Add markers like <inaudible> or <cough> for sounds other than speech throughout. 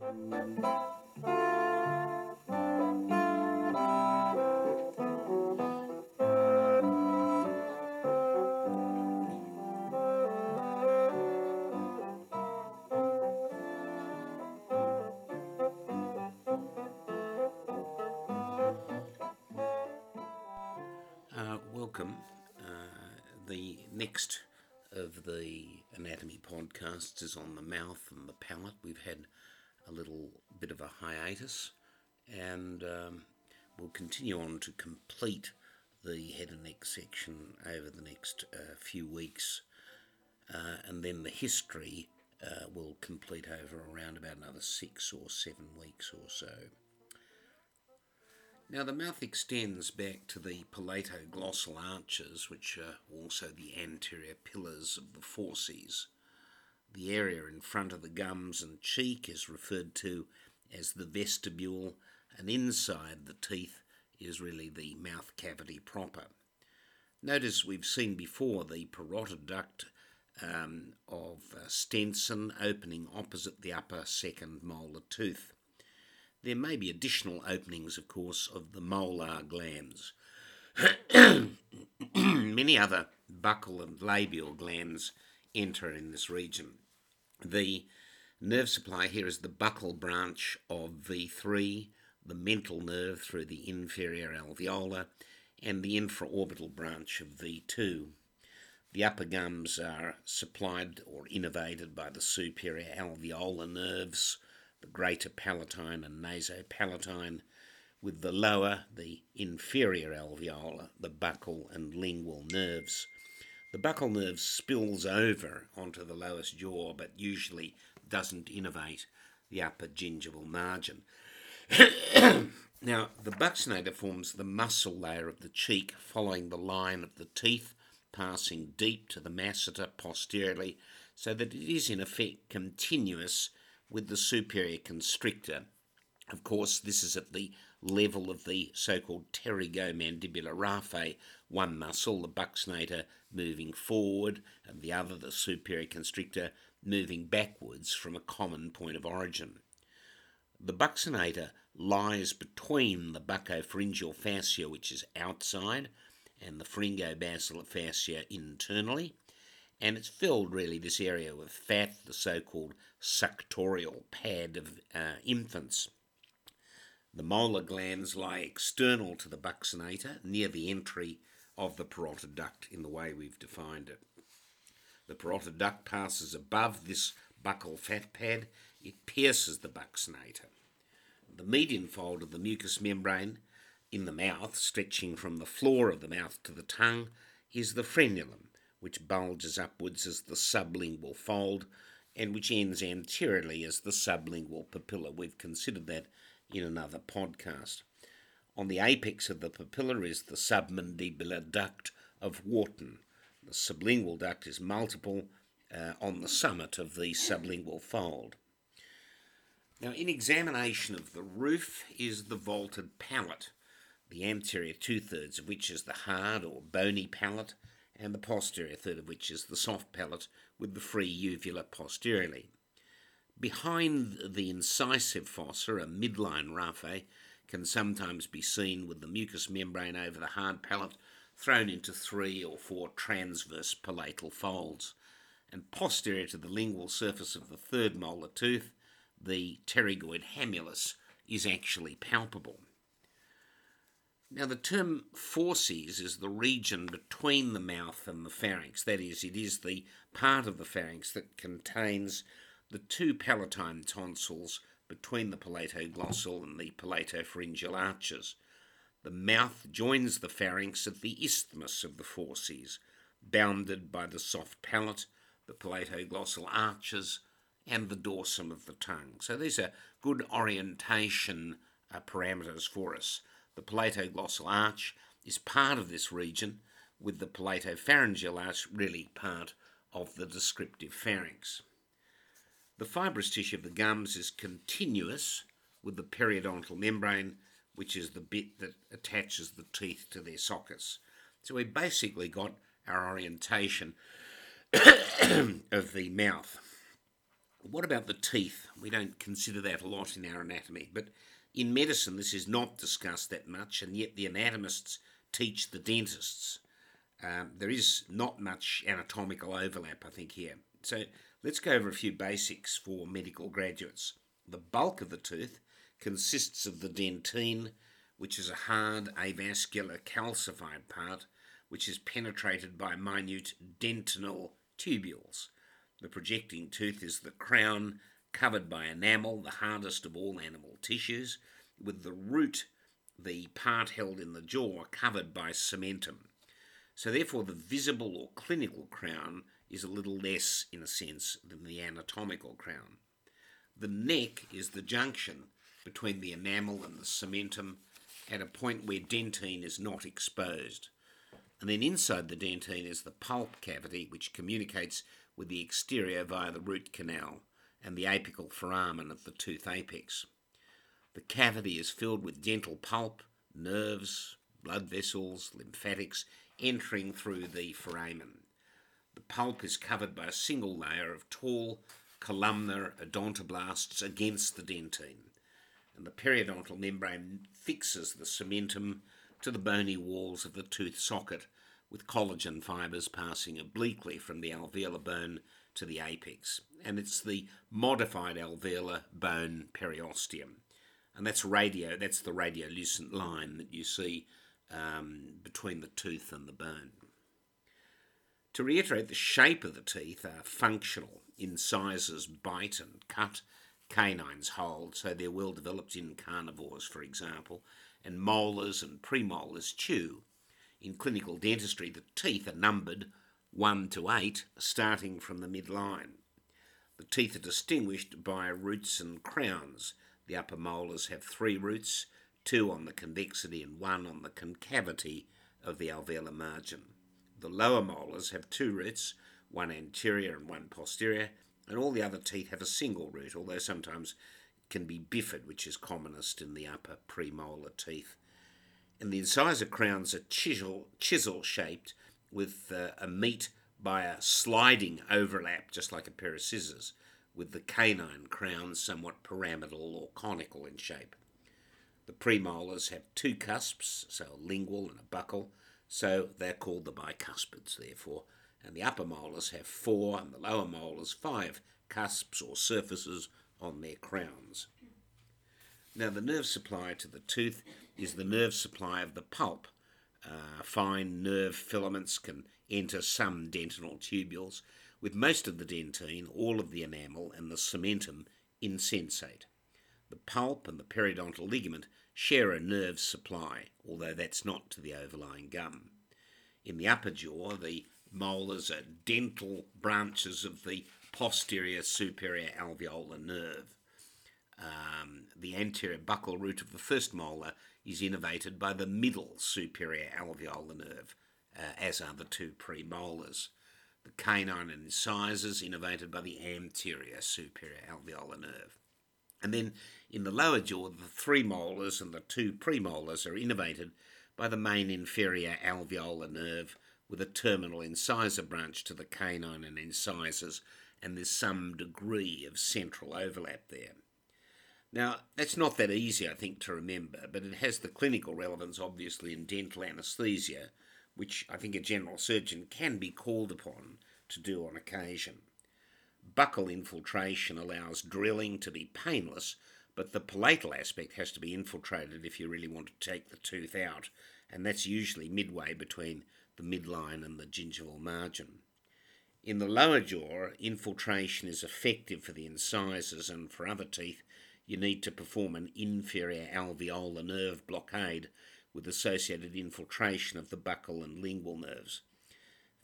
Uh, welcome. Uh, the next of the anatomy podcasts is on the mouth and the palate. We've had a little bit of a hiatus, and um, we'll continue on to complete the head and neck section over the next uh, few weeks, uh, and then the history uh, will complete over around about another six or seven weeks or so. Now, the mouth extends back to the palatoglossal arches, which are also the anterior pillars of the fauces. The area in front of the gums and cheek is referred to as the vestibule, and inside the teeth is really the mouth cavity proper. Notice we've seen before the parotid duct um, of uh, Stenson opening opposite the upper second molar tooth. There may be additional openings, of course, of the molar glands. <coughs> Many other buccal and labial glands enter in this region. The nerve supply here is the buccal branch of V3, the mental nerve through the inferior alveolar, and the infraorbital branch of V2. The upper gums are supplied or innervated by the superior alveolar nerves the greater palatine and nasopalatine, with the lower, the inferior alveolar, the buccal and lingual nerves. The buccal nerve spills over onto the lowest jaw, but usually doesn't innervate the upper gingival margin. <coughs> now, the buccinator forms the muscle layer of the cheek, following the line of the teeth, passing deep to the masseter posteriorly, so that it is in effect continuous with the superior constrictor. Of course, this is at the level of the so-called pterygomandibular raphe, one muscle, the buccinator, moving forward, and the other, the superior constrictor, moving backwards from a common point of origin. The buccinator lies between the buccopharyngeal fascia, which is outside, and the pharyngobasilar fascia internally, and it's filled really this area with fat, the so-called suctorial pad of uh, infants. The molar glands lie external to the buccinator near the entry of the parotid duct in the way we've defined it. The parotid duct passes above this buccal fat pad, it pierces the buccinator. The median fold of the mucous membrane in the mouth, stretching from the floor of the mouth to the tongue, is the frenulum which bulges upwards as the sublingual fold and which ends anteriorly as the sublingual papilla. We've considered that in another podcast. On the apex of the papilla is the submandibular duct of Wharton. The sublingual duct is multiple uh, on the summit of the sublingual fold. Now, in examination of the roof is the vaulted palate, the anterior two thirds of which is the hard or bony palate, and the posterior third of which is the soft palate with the free uvula posteriorly. Behind the incisive fossa, a midline raphe can sometimes be seen with the mucous membrane over the hard palate thrown into three or four transverse palatal folds. And posterior to the lingual surface of the third molar tooth, the pterygoid hamulus is actually palpable. Now, the term fauces is the region between the mouth and the pharynx. That is, it is the part of the pharynx that contains the two palatine tonsils between the palatoglossal and the palatopharyngeal arches. The mouth joins the pharynx at the isthmus of the fauces, bounded by the soft palate, the palatoglossal arches, and the dorsum of the tongue. So these are good orientation uh, parameters for us. The palatoglossal arch is part of this region, with the palatopharyngeal arch really part of the descriptive pharynx. The fibrous tissue of the gums is continuous with the periodontal membrane, which is the bit that attaches the teeth to their sockets. So we basically got our orientation <coughs> of the mouth. What about the teeth? We don't consider that a lot in our anatomy, but in medicine this is not discussed that much, and yet the anatomists teach the dentists. Um, there is not much anatomical overlap, I think, here. So let's go over a few basics for medical graduates. The bulk of the tooth consists of the dentine, which is a hard avascular calcified part which is penetrated by minute dentinal tubules. The projecting tooth is the crown covered by enamel, the hardest of all animal tissues, with the root, the part held in the jaw, covered by cementum. So, therefore, the visible or clinical crown is a little less, in a sense, than the anatomical crown. The neck is the junction between the enamel and the cementum at a point where dentine is not exposed. And then inside the dentine is the pulp cavity, which communicates with the exterior via the root canal and the apical foramen of the tooth apex. The cavity is filled with dental pulp, nerves, blood vessels, lymphatics entering through the foramen. Pulp is covered by a single layer of tall columnar odontoblasts against the dentine, and the periodontal membrane fixes the cementum to the bony walls of the tooth socket, with collagen fibres passing obliquely from the alveolar bone to the apex. And it's the modified alveolar bone periosteum. And that's radio, that's the radiolucent line that you see um, between the tooth and the bone. To reiterate, the shape of the teeth are functional. Incisors bite and cut, canines hold, so they're well developed in carnivores, for example, and molars and premolars chew. In clinical dentistry, the teeth are numbered 1 to 8, starting from the midline. The teeth are distinguished by roots and crowns. The upper molars have three roots, two on the convexity and one on the concavity of the alveolar margin. The lower molars have two roots, one anterior and one posterior, and all the other teeth have a single root, although sometimes can be bifid, which is commonest in the upper premolar teeth. And the incisor crowns are chisel, chisel shaped with uh, a meet by a sliding overlap, just like a pair of scissors, with the canine crowns somewhat pyramidal or conical in shape. The premolars have two cusps, so a lingual and a buccal, so they're called the bicuspids, therefore, and the upper molars have four and the lower molars five cusps or surfaces on their crowns. Now, the nerve supply to the tooth is the nerve supply of the pulp. Uh, fine nerve filaments can enter some dentinal tubules, with most of the dentine, all of the enamel, and the cementum insensate. The pulp and the periodontal ligament share a nerve supply, although that's not to the overlying gum. In the upper jaw, the molars are dental branches of the posterior superior alveolar nerve. Um, the anterior buccal root of the first molar is innervated by the middle superior alveolar nerve, uh, as are the two premolars. The canine and incisors innervated by the anterior superior alveolar nerve. And then in the lower jaw, the three molars and the two premolars are innervated by the main inferior alveolar nerve with a terminal incisor branch to the canine and incisors, and there's some degree of central overlap there. Now, that's not that easy, I think, to remember, but it has the clinical relevance, obviously, in dental anaesthesia, which I think a general surgeon can be called upon to do on occasion. Buccal infiltration allows drilling to be painless, but the palatal aspect has to be infiltrated if you really want to take the tooth out, and that's usually midway between the midline and the gingival margin. In the lower jaw, infiltration is effective for the incisors and for other teeth you need to perform an inferior alveolar nerve blockade with associated infiltration of the buccal and lingual nerves.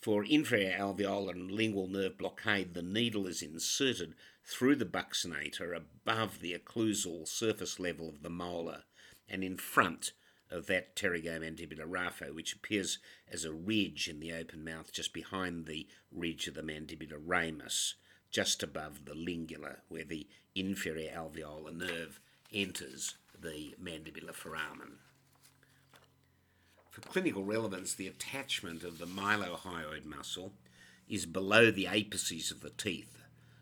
For inferior alveolar and lingual nerve blockade, the needle is inserted through the buccinator above the occlusal surface level of the molar and in front of that pterygomandibular raphe, which appears as a ridge in the open mouth just behind the ridge of the mandibular ramus just above the lingula, where the inferior alveolar nerve enters the mandibular foramen. For clinical relevance, the attachment of the mylohyoid muscle is below the apices of the teeth,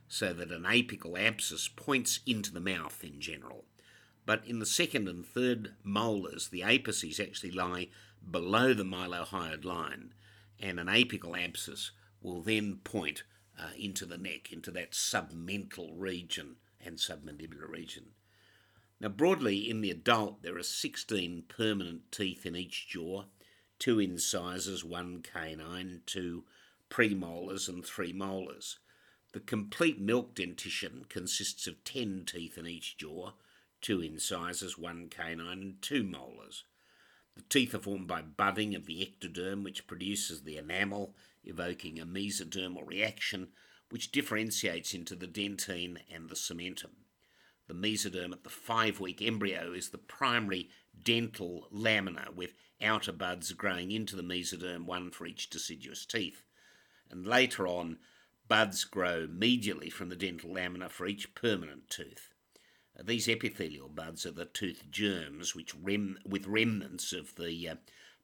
so that an apical abscess points into the mouth in general. But in the second and third molars, the apices actually lie below the mylohyoid line, and an apical abscess will then point uh, into the neck, into that submental region and submandibular region. Now, broadly, in the adult, there are 16 permanent teeth in each jaw, two incisors, one canine, two premolars, and three molars. The complete milk dentition consists of 10 teeth in each jaw, two incisors, one canine, and two molars. The teeth are formed by budding of the ectoderm, which produces the enamel, evoking a mesodermal reaction, which differentiates into the dentine and the cementum. The mesoderm at the five week embryo is the primary dental lamina, with outer buds growing into the mesoderm, one for each deciduous teeth. And later on, buds grow medially from the dental lamina for each permanent tooth. These epithelial buds are the tooth germs, which rem- with remnants of the uh,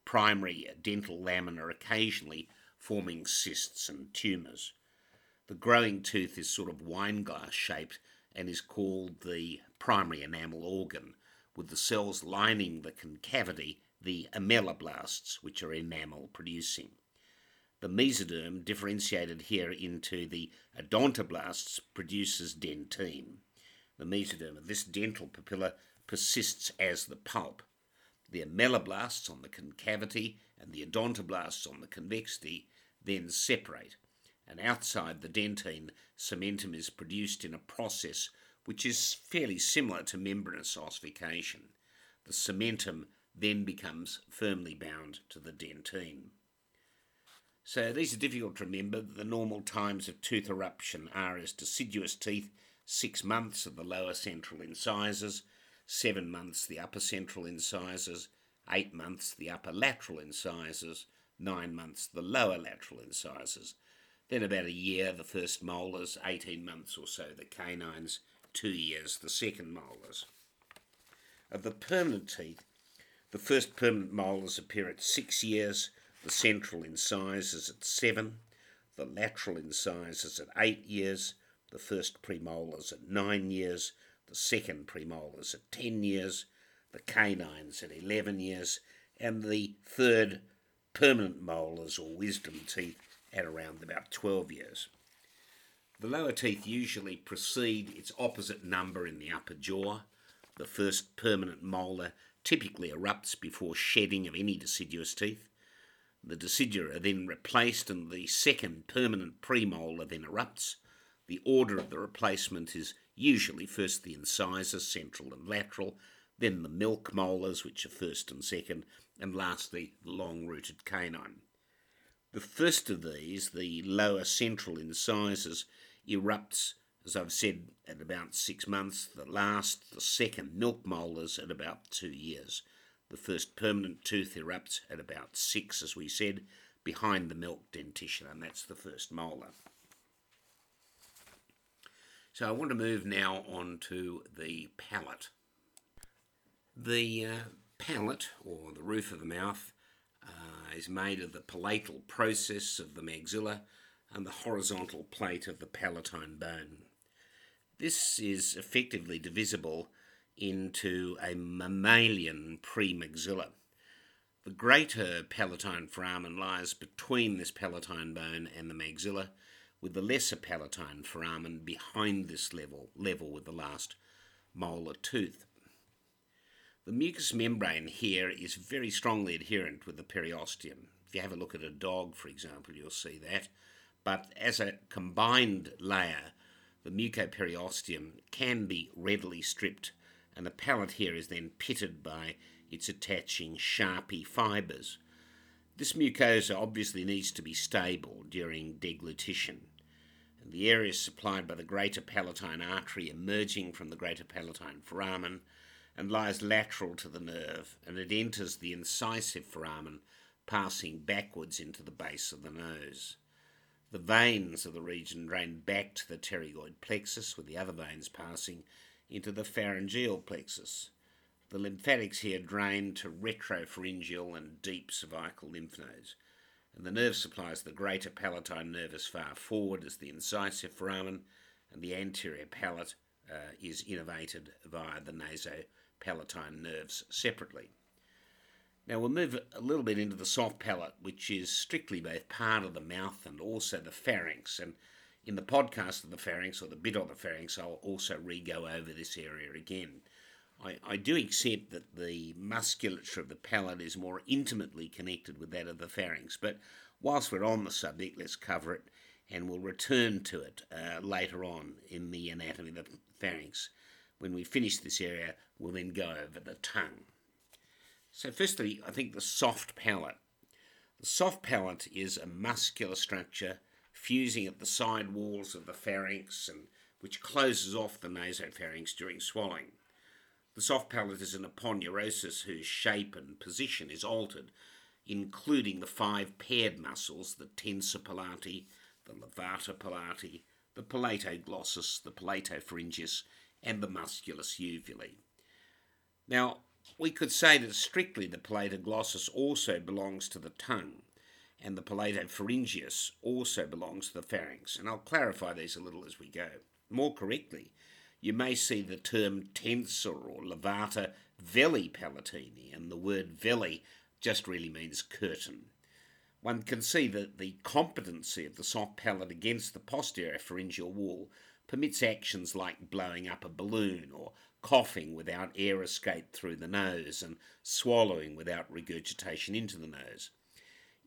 primary dental lamina occasionally forming cysts and tumours. The growing tooth is sort of wine glass shaped and is called the primary enamel organ, with the cells lining the concavity, the ameloblasts, which are enamel producing. The mesoderm, differentiated here into the odontoblasts, produces dentine. The mesoderm of this dental papilla persists as the pulp. The ameloblasts on the concavity and the odontoblasts on the convexity then separate, and outside the dentine, cementum is produced in a process which is fairly similar to membranous ossification. The cementum then becomes firmly bound to the dentine. So these are difficult to remember. The normal times of tooth eruption are as deciduous teeth six months of the lower central incisors, seven months the upper central incisors, eight months the upper lateral incisors, nine months the lower lateral incisors. Then about a year the first molars, 18 months or so the canines, two years the second molars. Of the permanent teeth, the first permanent molars appear at six years, the central incisors at seven, the lateral incisors at eight years, the first premolars at nine years, the second premolars at 10 years, the canines at 11 years, and the third permanent molars or wisdom teeth at around about 12 years. The lower teeth usually precede its opposite number in the upper jaw. The first permanent molar typically erupts before shedding of any deciduous teeth. The decidua are then replaced and the second permanent premolar then erupts. The order of the replacement is usually first the incisors, central and lateral, then the milk molars, which are first and second, and lastly the long rooted canine. The first of these, the lower central incisors, erupts, as I've said, at about six months. The last, the second, milk molars, at about two years. The first permanent tooth erupts at about six, as we said, behind the milk dentition, and that's the first molar. So I want to move now on to the palate. The uh, palate, or the roof of the mouth, uh, is made of the palatal process of the maxilla and the horizontal plate of the palatine bone. This is effectively divisible into a mammalian premaxilla. The greater palatine foramen lies between this palatine bone and the maxilla, with the lesser palatine foramen behind this level, level with the last molar tooth. The mucous membrane here is very strongly adherent with the periosteum. If you have a look at a dog, for example, you'll see that. But as a combined layer, the mucoperiosteum can be readily stripped, and the palate here is then pitted by its attaching Sharpey fibres. This mucosa obviously needs to be stable during deglutition. The area is supplied by the greater palatine artery emerging from the greater palatine foramen and lies lateral to the nerve, and it enters the incisive foramen, passing backwards into the base of the nose. The veins of the region drain back to the pterygoid plexus, with the other veins passing into the pharyngeal plexus. The lymphatics here drain to retropharyngeal and deep cervical lymph nodes, and the nerve supplies the greater palatine nerve as far forward as the incisive foramen and the anterior palate uh, is innervated via the nasopalatine nerves separately. Now we'll move a little bit into the soft palate, which is strictly both part of the mouth and also the pharynx. And in the podcast of the pharynx, or the bit of the pharynx, I'll also re go over this area again. I, I do accept that the musculature of the palate is more intimately connected with that of the pharynx, but whilst we're on the subject, let's cover it and we'll return to it uh, later on in the anatomy of the pharynx. When we finish this area, we'll then go over the tongue. So, firstly, I think the soft palate. The soft palate is a muscular structure fusing at the side walls of the pharynx and which closes off the nasopharynx during swallowing. The soft palate is an aponeurosis whose shape and position is altered, including the five paired muscles, the tensor palati, the levator palati, the palatoglossus, the palatopharyngeus, and the musculus uvulae. Now, we could say that strictly the palatoglossus also belongs to the tongue, and the palatopharyngeus also belongs to the pharynx, and I'll clarify these a little as we go. More correctly, you may see the term tensor or levator veli palatini, and the word veli just really means curtain. One can see that the competency of the soft palate against the posterior pharyngeal wall permits actions like blowing up a balloon or coughing without air escape through the nose and swallowing without regurgitation into the nose.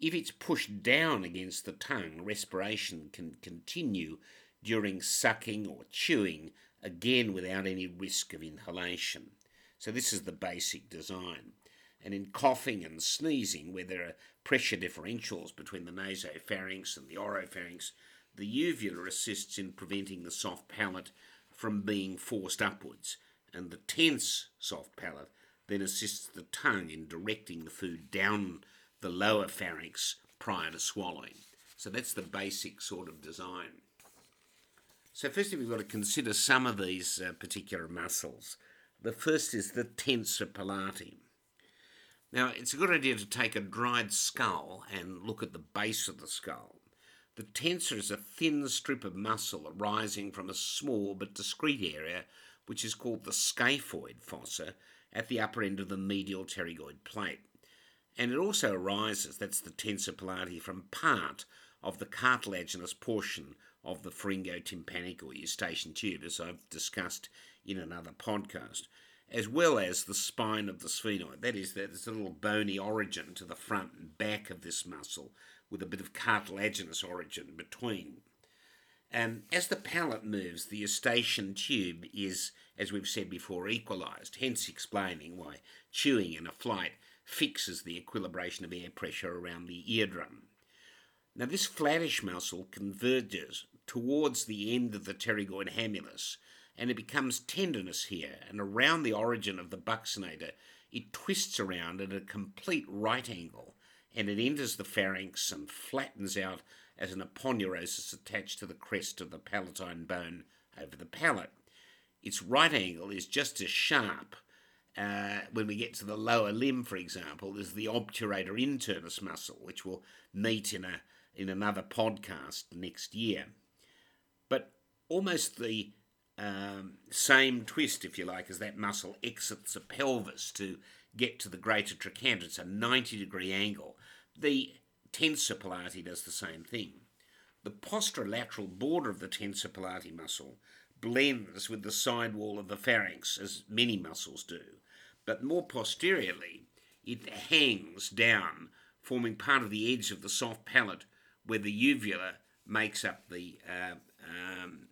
If it's pushed down against the tongue, respiration can continue during sucking or chewing again without any risk of inhalation. So, this is the basic design. And in coughing and sneezing, where there are pressure differentials between the nasopharynx and the oropharynx, the uvula assists in preventing the soft palate from being forced upwards, and the tense soft palate then assists the tongue in directing the food down the lower pharynx prior to swallowing. So that's the basic sort of design. So, firstly, we've got to consider some of these uh, particular muscles. The first is the tensor palati. Now, it's a good idea to take a dried skull and look at the base of the skull. The tensor is a thin strip of muscle arising from a small but discrete area which is called the scaphoid fossa at the upper end of the medial pterygoid plate. And it also arises, that's the tensor palati, from part of the cartilaginous portion of the pharyngotympanic or eustachian tube, as I've discussed in another podcast, as well as the spine of the sphenoid. That is, there's a little bony origin to the front and back of this muscle with a bit of cartilaginous origin between. And as the palate moves, the eustachian tube is, as we've said before, equalised, hence explaining why chewing in a flight fixes the equilibration of air pressure around the eardrum. Now, this flattish muscle converges towards the end of the pterygoid hamulus, and it becomes tendinous here, and around the origin of the buccinator, it twists around at a complete right angle, and it enters the pharynx and flattens out as an aponeurosis attached to the crest of the palatine bone over the palate. Its right angle is just as sharp uh, when we get to the lower limb, for example, as the obturator internus muscle, which we'll meet in a in another podcast next year but almost the um, same twist, if you like, as that muscle exits the pelvis to get to the greater trochanter. It's a 90 degree angle. The tensor palati does the same thing. The posterolateral border of the tensor palati muscle blends with the side wall of the pharynx, as many muscles do, but more posteriorly, it hangs down, forming part of the edge of the soft palate where the uvula makes up the uh, um,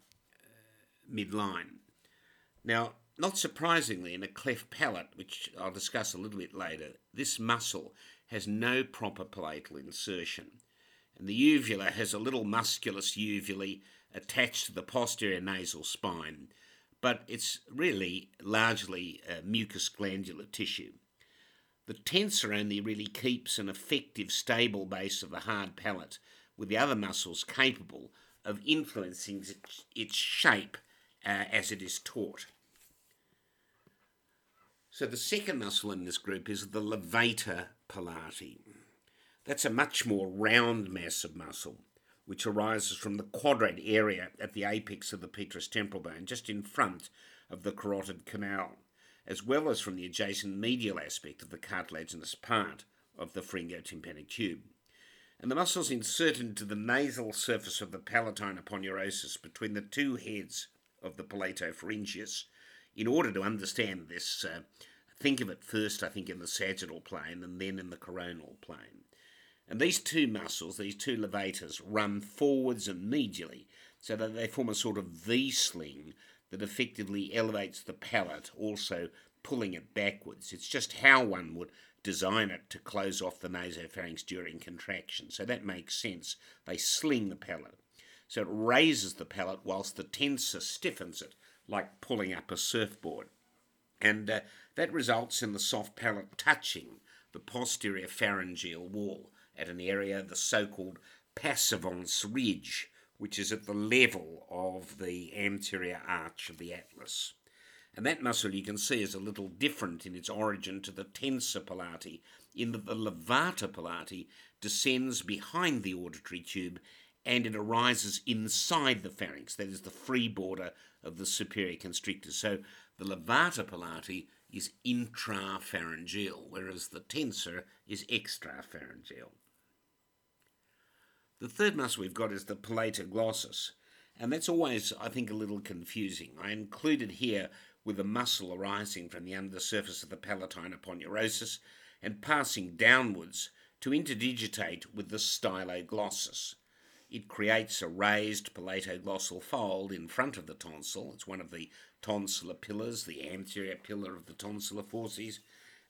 uh, midline. Now, not surprisingly, in a cleft palate, which I'll discuss a little bit later, this muscle has no proper palatal insertion. And the uvula has a little musculus uvulae attached to the posterior nasal spine, but it's really largely mucous glandular tissue. The tensor only really keeps an effective, stable base of the hard palate, with the other muscles capable of influencing its shape uh, as it is taut. So the second muscle in this group is the levator palati. That's a much more round mass of muscle which arises from the quadrate area at the apex of the petrous temporal bone, just in front of the carotid canal, as well as from the adjacent medial aspect of the cartilaginous part of the pharyngotympanic tube. And the muscles inserted into the nasal surface of the palatine aponeurosis between the two heads of the palatopharyngeus. In order to understand this, uh, think of it first, I think, in the sagittal plane and then in the coronal plane. And these two muscles, these two levators, run forwards and medially so that they form a sort of V sling that effectively elevates the palate, also pulling it backwards. It's just how one would design it to close off the nasopharynx during contraction. So that makes sense. They sling the palate. So it raises the palate whilst the tensor stiffens it, like pulling up a surfboard. And uh, that results in the soft palate touching the posterior pharyngeal wall at an area, the so called Passavant's ridge, which is at the level of the anterior arch of the atlas. And that muscle you can see is a little different in its origin to the tensor palati, in that the levator palati descends behind the auditory tube and it arises inside the pharynx, that is the free border of the superior constrictor. So the levator palati is intrapharyngeal, whereas the tensor is extrapharyngeal. The third muscle we've got is the palatoglossus, and that's always, I think, a little confusing. I included here with a muscle arising from the undersurface of the palatine aponeurosis and passing downwards to interdigitate with the styloglossus. It creates a raised palatoglossal fold in front of the tonsil. It's one of the tonsillar pillars, the anterior pillar of the tonsillar fauces,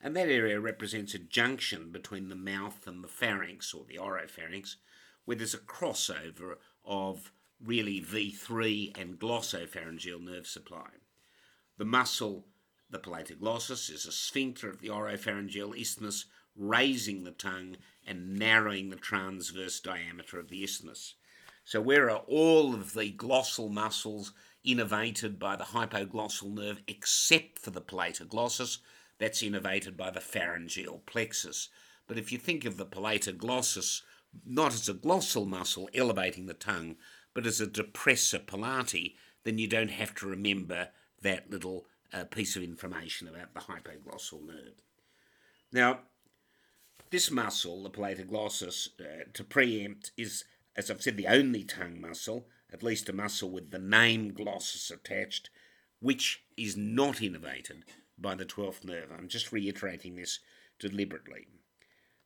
and that area represents a junction between the mouth and the pharynx or the oropharynx, where there's a crossover of really V3 and glossopharyngeal nerve supply. The muscle, the palatoglossus, is a sphincter of the oropharyngeal isthmus raising the tongue and narrowing the transverse diameter of the isthmus. So, where are all of the glossal muscles innervated by the hypoglossal nerve except for the palatoglossus? That's innervated by the pharyngeal plexus. But if you think of the palatoglossus not as a glossal muscle elevating the tongue, but as a depressor palati, then you don't have to remember that little uh, piece of information about the hypoglossal nerve. Now, this muscle, the palatoglossus, uh, to preempt, is, as I've said, the only tongue muscle, at least a muscle with the name glossus attached, which is not innervated by the 12th nerve. I'm just reiterating this deliberately.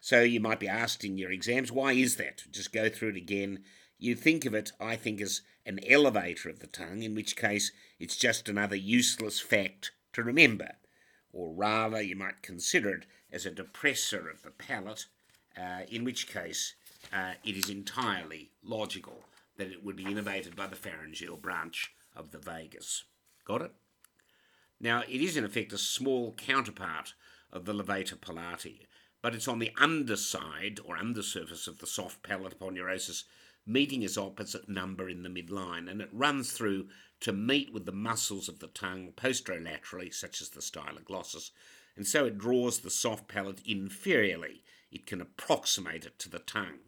So you might be asked in your exams, why is that? Just go through it again. You think of it, I think, as an elevator of the tongue, in which case it's just another useless fact to remember. Or rather, you might consider it as a depressor of the palate, uh, in which case uh, it is entirely logical that it would be innervated by the pharyngeal branch of the vagus. Got it? Now, it is in effect a small counterpart of the levator palati, but it's on the underside or undersurface of the soft palate upon aponeurosis, meeting its opposite number in the midline, and it runs through to meet with the muscles of the tongue posterolaterally, such as the styloglossus, and so it draws the soft palate inferiorly. It can approximate it to the tongue,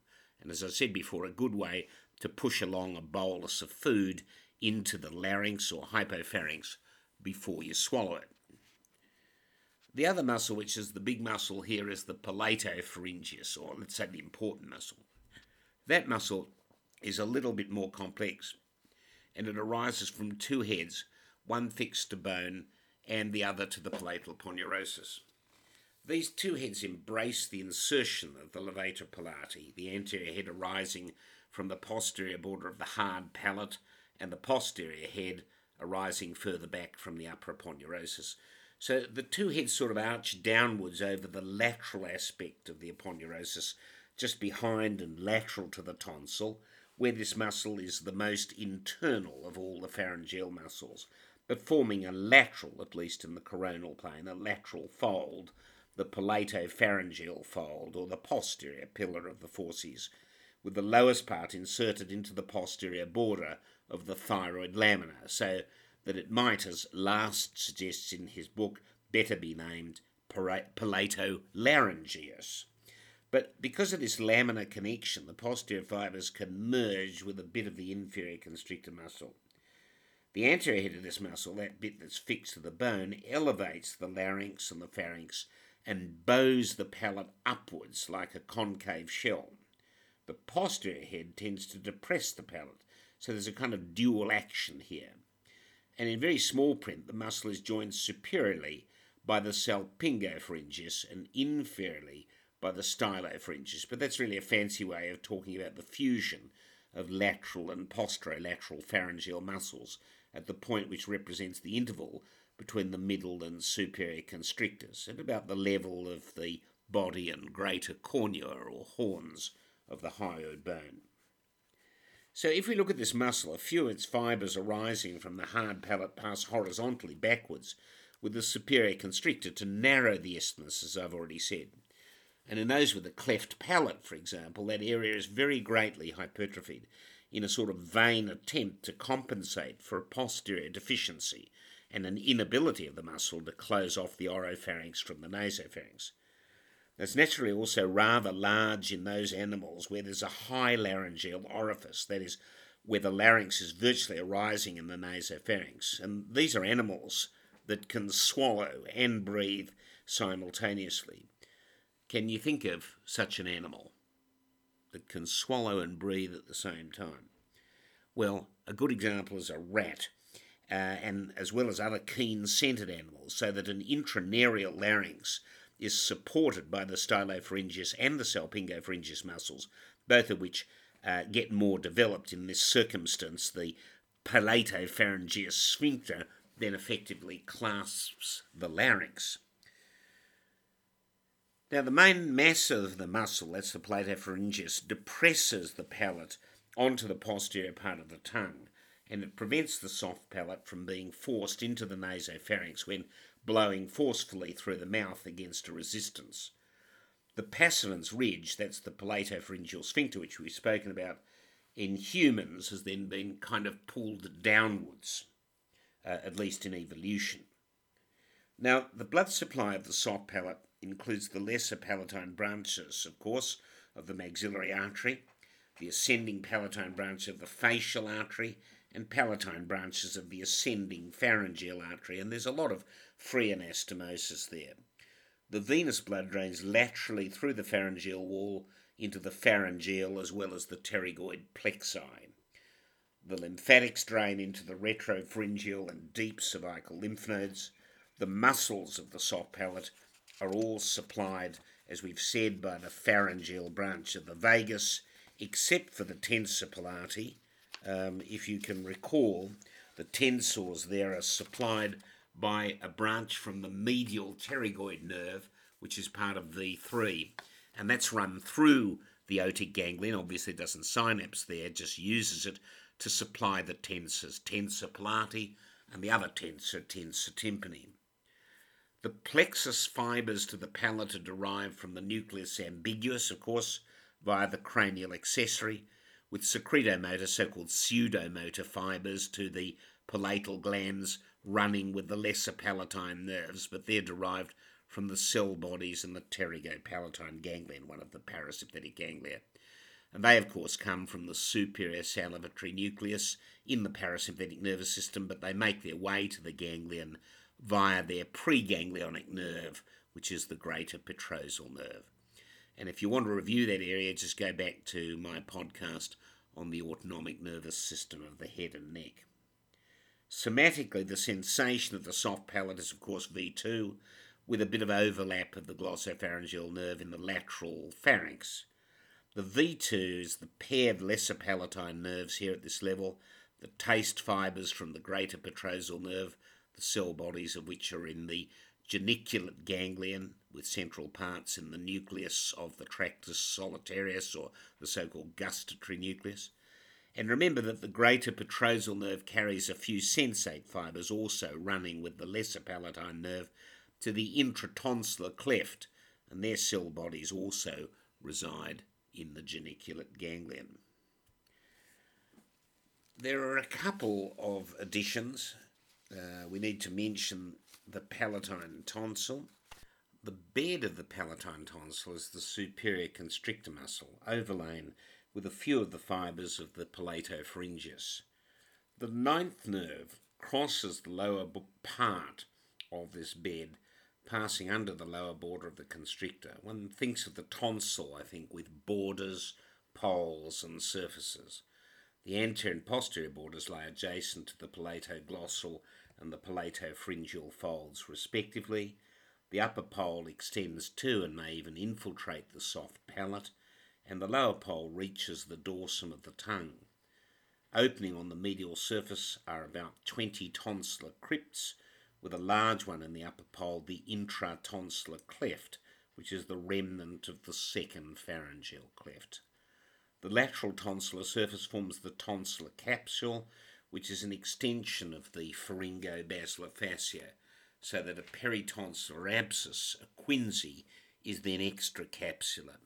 and as I said before, a good way to push along a bolus of food into the larynx or hypopharynx before you swallow it. The other muscle, which is the big muscle here, is the palatopharyngeus, or let's say the important muscle. That muscle is a little bit more complex, and it arises from two heads, one fixed to bone and the other to the palatal aponeurosis. These two heads embrace the insertion of the levator palati, the anterior head arising from the posterior border of the hard palate, and the posterior head arising further back from the upper aponeurosis. So the two heads sort of arch downwards over the lateral aspect of the aponeurosis, just behind and lateral to the tonsil, where this muscle is the most internal of all the pharyngeal muscles but forming a lateral, at least in the coronal plane, a lateral fold, the palatopharyngeal fold, or the posterior pillar of the fauces, with the lowest part inserted into the posterior border of the thyroid lamina, so that it might, as Last suggests in his book, better be named palatolaryngeus. But because of this laminar connection, the posterior fibres can merge with a bit of the inferior constrictor muscle. The anterior head of this muscle, that bit that's fixed to the bone, elevates the larynx and the pharynx and bows the palate upwards like a concave shell. The posterior head tends to depress the palate, so there's a kind of dual action here. And in very small print, the muscle is joined superiorly by the salpingopharyngeus and inferiorly by the stylopharyngeus. But that's really a fancy way of talking about the fusion of lateral and posterolateral pharyngeal muscles at the point which represents the interval between the middle and superior constrictors at about the level of the body and greater cornua or horns of the hyoid bone. So if we look at this muscle, a few of its fibres arising from the hard palate pass horizontally backwards with the superior constrictor to narrow the isthmus, as I've already said. And in those with a cleft palate, for example, that area is very greatly hypertrophied in a sort of vain attempt to compensate for a posterior deficiency and an inability of the muscle to close off the oropharynx from the nasopharynx. It's naturally also rather large in those animals where there's a high laryngeal orifice, that is, where the larynx is virtually arising in the nasopharynx. And these are animals that can swallow and breathe simultaneously. Can you think of such an animal that can swallow and breathe at the same time? Well, a good example is a rat, uh, and as well as other keen scented animals, so that an intranarial larynx is supported by the stylopharyngeus and the salpingopharyngeus muscles, both of which uh, get more developed in this circumstance. The palatopharyngeus sphincter then effectively clasps the larynx. Now, the main mass of the muscle, that's the palatopharyngeus, depresses the palate onto the posterior part of the tongue, and it prevents the soft palate from being forced into the nasopharynx when blowing forcefully through the mouth against a resistance. The Passavant's ridge, that's the palatopharyngeal sphincter which we've spoken about in humans, has then been kind of pulled downwards, uh, at least in evolution. Now, the blood supply of the soft palate includes the lesser palatine branches, of course, of the maxillary artery, the ascending palatine branch of the facial artery, and palatine branches of the ascending pharyngeal artery, and there's a lot of free anastomosis there. The venous blood drains laterally through the pharyngeal wall into the pharyngeal as well as the pterygoid plexi. The lymphatics drain into the retropharyngeal and deep cervical lymph nodes. The muscles of the soft palate are all supplied, as we've said, by the pharyngeal branch of the vagus, except for the tensor palati, um, if you can recall, the tensors there are supplied by a branch from the medial pterygoid nerve, which is part of V3, and that's run through the otic ganglion. Obviously, it doesn't synapse there, just uses it to supply the tensors, tensor palati, and the other tensor, tensor tympani. The plexus fibres to the palate are derived from the nucleus ambiguus, of course, via the cranial accessory, with secretomotor, so called pseudomotor fibres to the palatal glands running with the lesser palatine nerves, but they're derived from the cell bodies in the pterygopalatine ganglion, one of the parasympathetic ganglia. And they, of course, come from the superior salivatory nucleus in the parasympathetic nervous system, but they make their way to the ganglion via their preganglionic nerve, which is the greater petrosal nerve. And if you want to review that area, just go back to my podcast on the autonomic nervous system of the head and neck. Somatically, the sensation of the soft palate is, of course, V2, with a bit of overlap of the glossopharyngeal nerve in the lateral pharynx. The V2 is the paired lesser palatine nerves here at this level, the taste fibres from the greater petrosal nerve, the cell bodies of which are in the geniculate ganglion with central parts in the nucleus of the tractus solitarius or the so-called gustatory nucleus. And remember that the greater petrosal nerve carries a few sensate fibres also running with the lesser palatine nerve to the intratonsillar cleft, and their cell bodies also reside in the geniculate ganglion. There are a couple of additions. Uh, we need to mention the palatine tonsil The bed of the palatine tonsil is the superior constrictor muscle, overlain with a few of the fibres of the palatopharyngeus. The ninth nerve crosses the lower part of this bed, passing under the lower border of the constrictor. One thinks of the tonsil, I think, with borders, poles, and surfaces. The anterior and posterior borders lie adjacent to the palatoglossal and the palatopharyngeal folds, respectively. The upper pole extends to and may even infiltrate the soft palate, and the lower pole reaches the dorsum of the tongue. Opening on the medial surface are about 20 tonsillar crypts, with a large one in the upper pole, the intratonsillar cleft, which is the remnant of the second pharyngeal cleft. The lateral tonsillar surface forms the tonsillar capsule, which is an extension of the pharyngobasilar fascia, so that a abscess, a quinsy, is then extracapsular.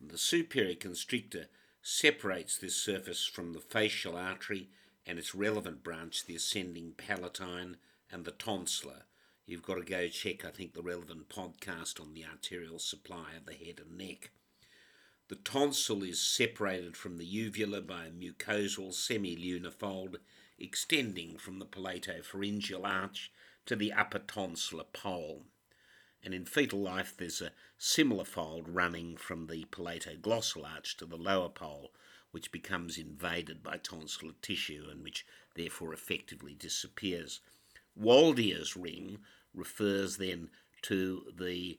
The superior constrictor separates this surface from the facial artery and its relevant branch, the ascending palatine and the tonsillar. You've got to go check, I think, the relevant podcast on the arterial supply of the head and neck. The tonsil is separated from the uvula by a mucosal semilunar fold extending from the palatopharyngeal arch to the upper tonsillar pole. And in fetal life, there's a similar fold running from the palatoglossal arch to the lower pole, which becomes invaded by tonsillar tissue and which therefore effectively disappears. Waldeyer's ring refers then to the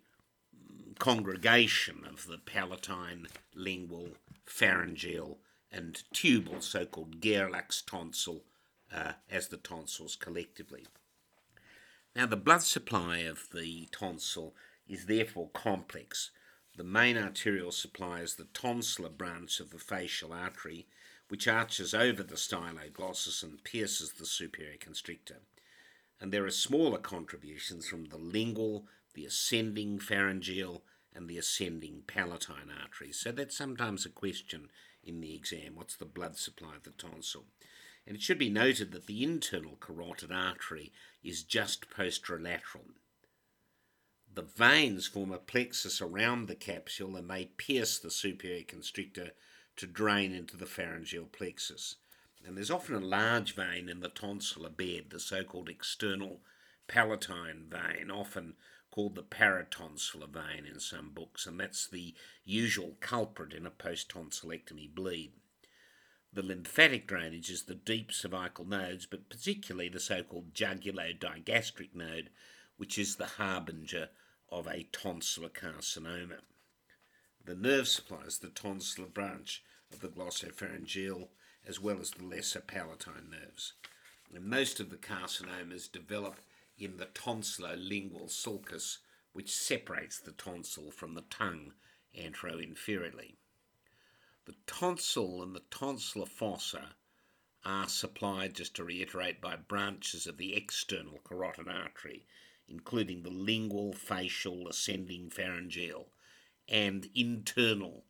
congregation of the palatine, lingual, pharyngeal, and tubal, so called Gerlach's tonsil, uh, as the tonsils collectively. Now, the blood supply of the tonsil is therefore complex. The main arterial supply is the tonsillar branch of the facial artery, which arches over the styloglossus and pierces the superior constrictor. And there are smaller contributions from the lingual, the ascending pharyngeal, and the ascending palatine arteries. So that's sometimes a question in the exam what's the blood supply of the tonsil? And it should be noted that the internal carotid artery is just posterolateral. The veins form a plexus around the capsule and they pierce the superior constrictor to drain into the pharyngeal plexus. And there's often a large vein in the tonsillar bed, the so called external palatine vein, often called the paratonsillar vein in some books, and that's the usual culprit in a post tonsillectomy bleed. The lymphatic drainage is the deep cervical nodes, but particularly the so called jugulodigastric node, which is the harbinger of a tonsillar carcinoma. The nerve supplies the tonsillar branch of the glossopharyngeal as well as the lesser palatine nerves. And most of the carcinomas develop in the tonsillolingual sulcus, which separates the tonsil from the tongue anteroinferiorly. The tonsil and the tonsillar fossa are supplied, just to reiterate, by branches of the external carotid artery, including the lingual, facial, ascending pharyngeal, and internal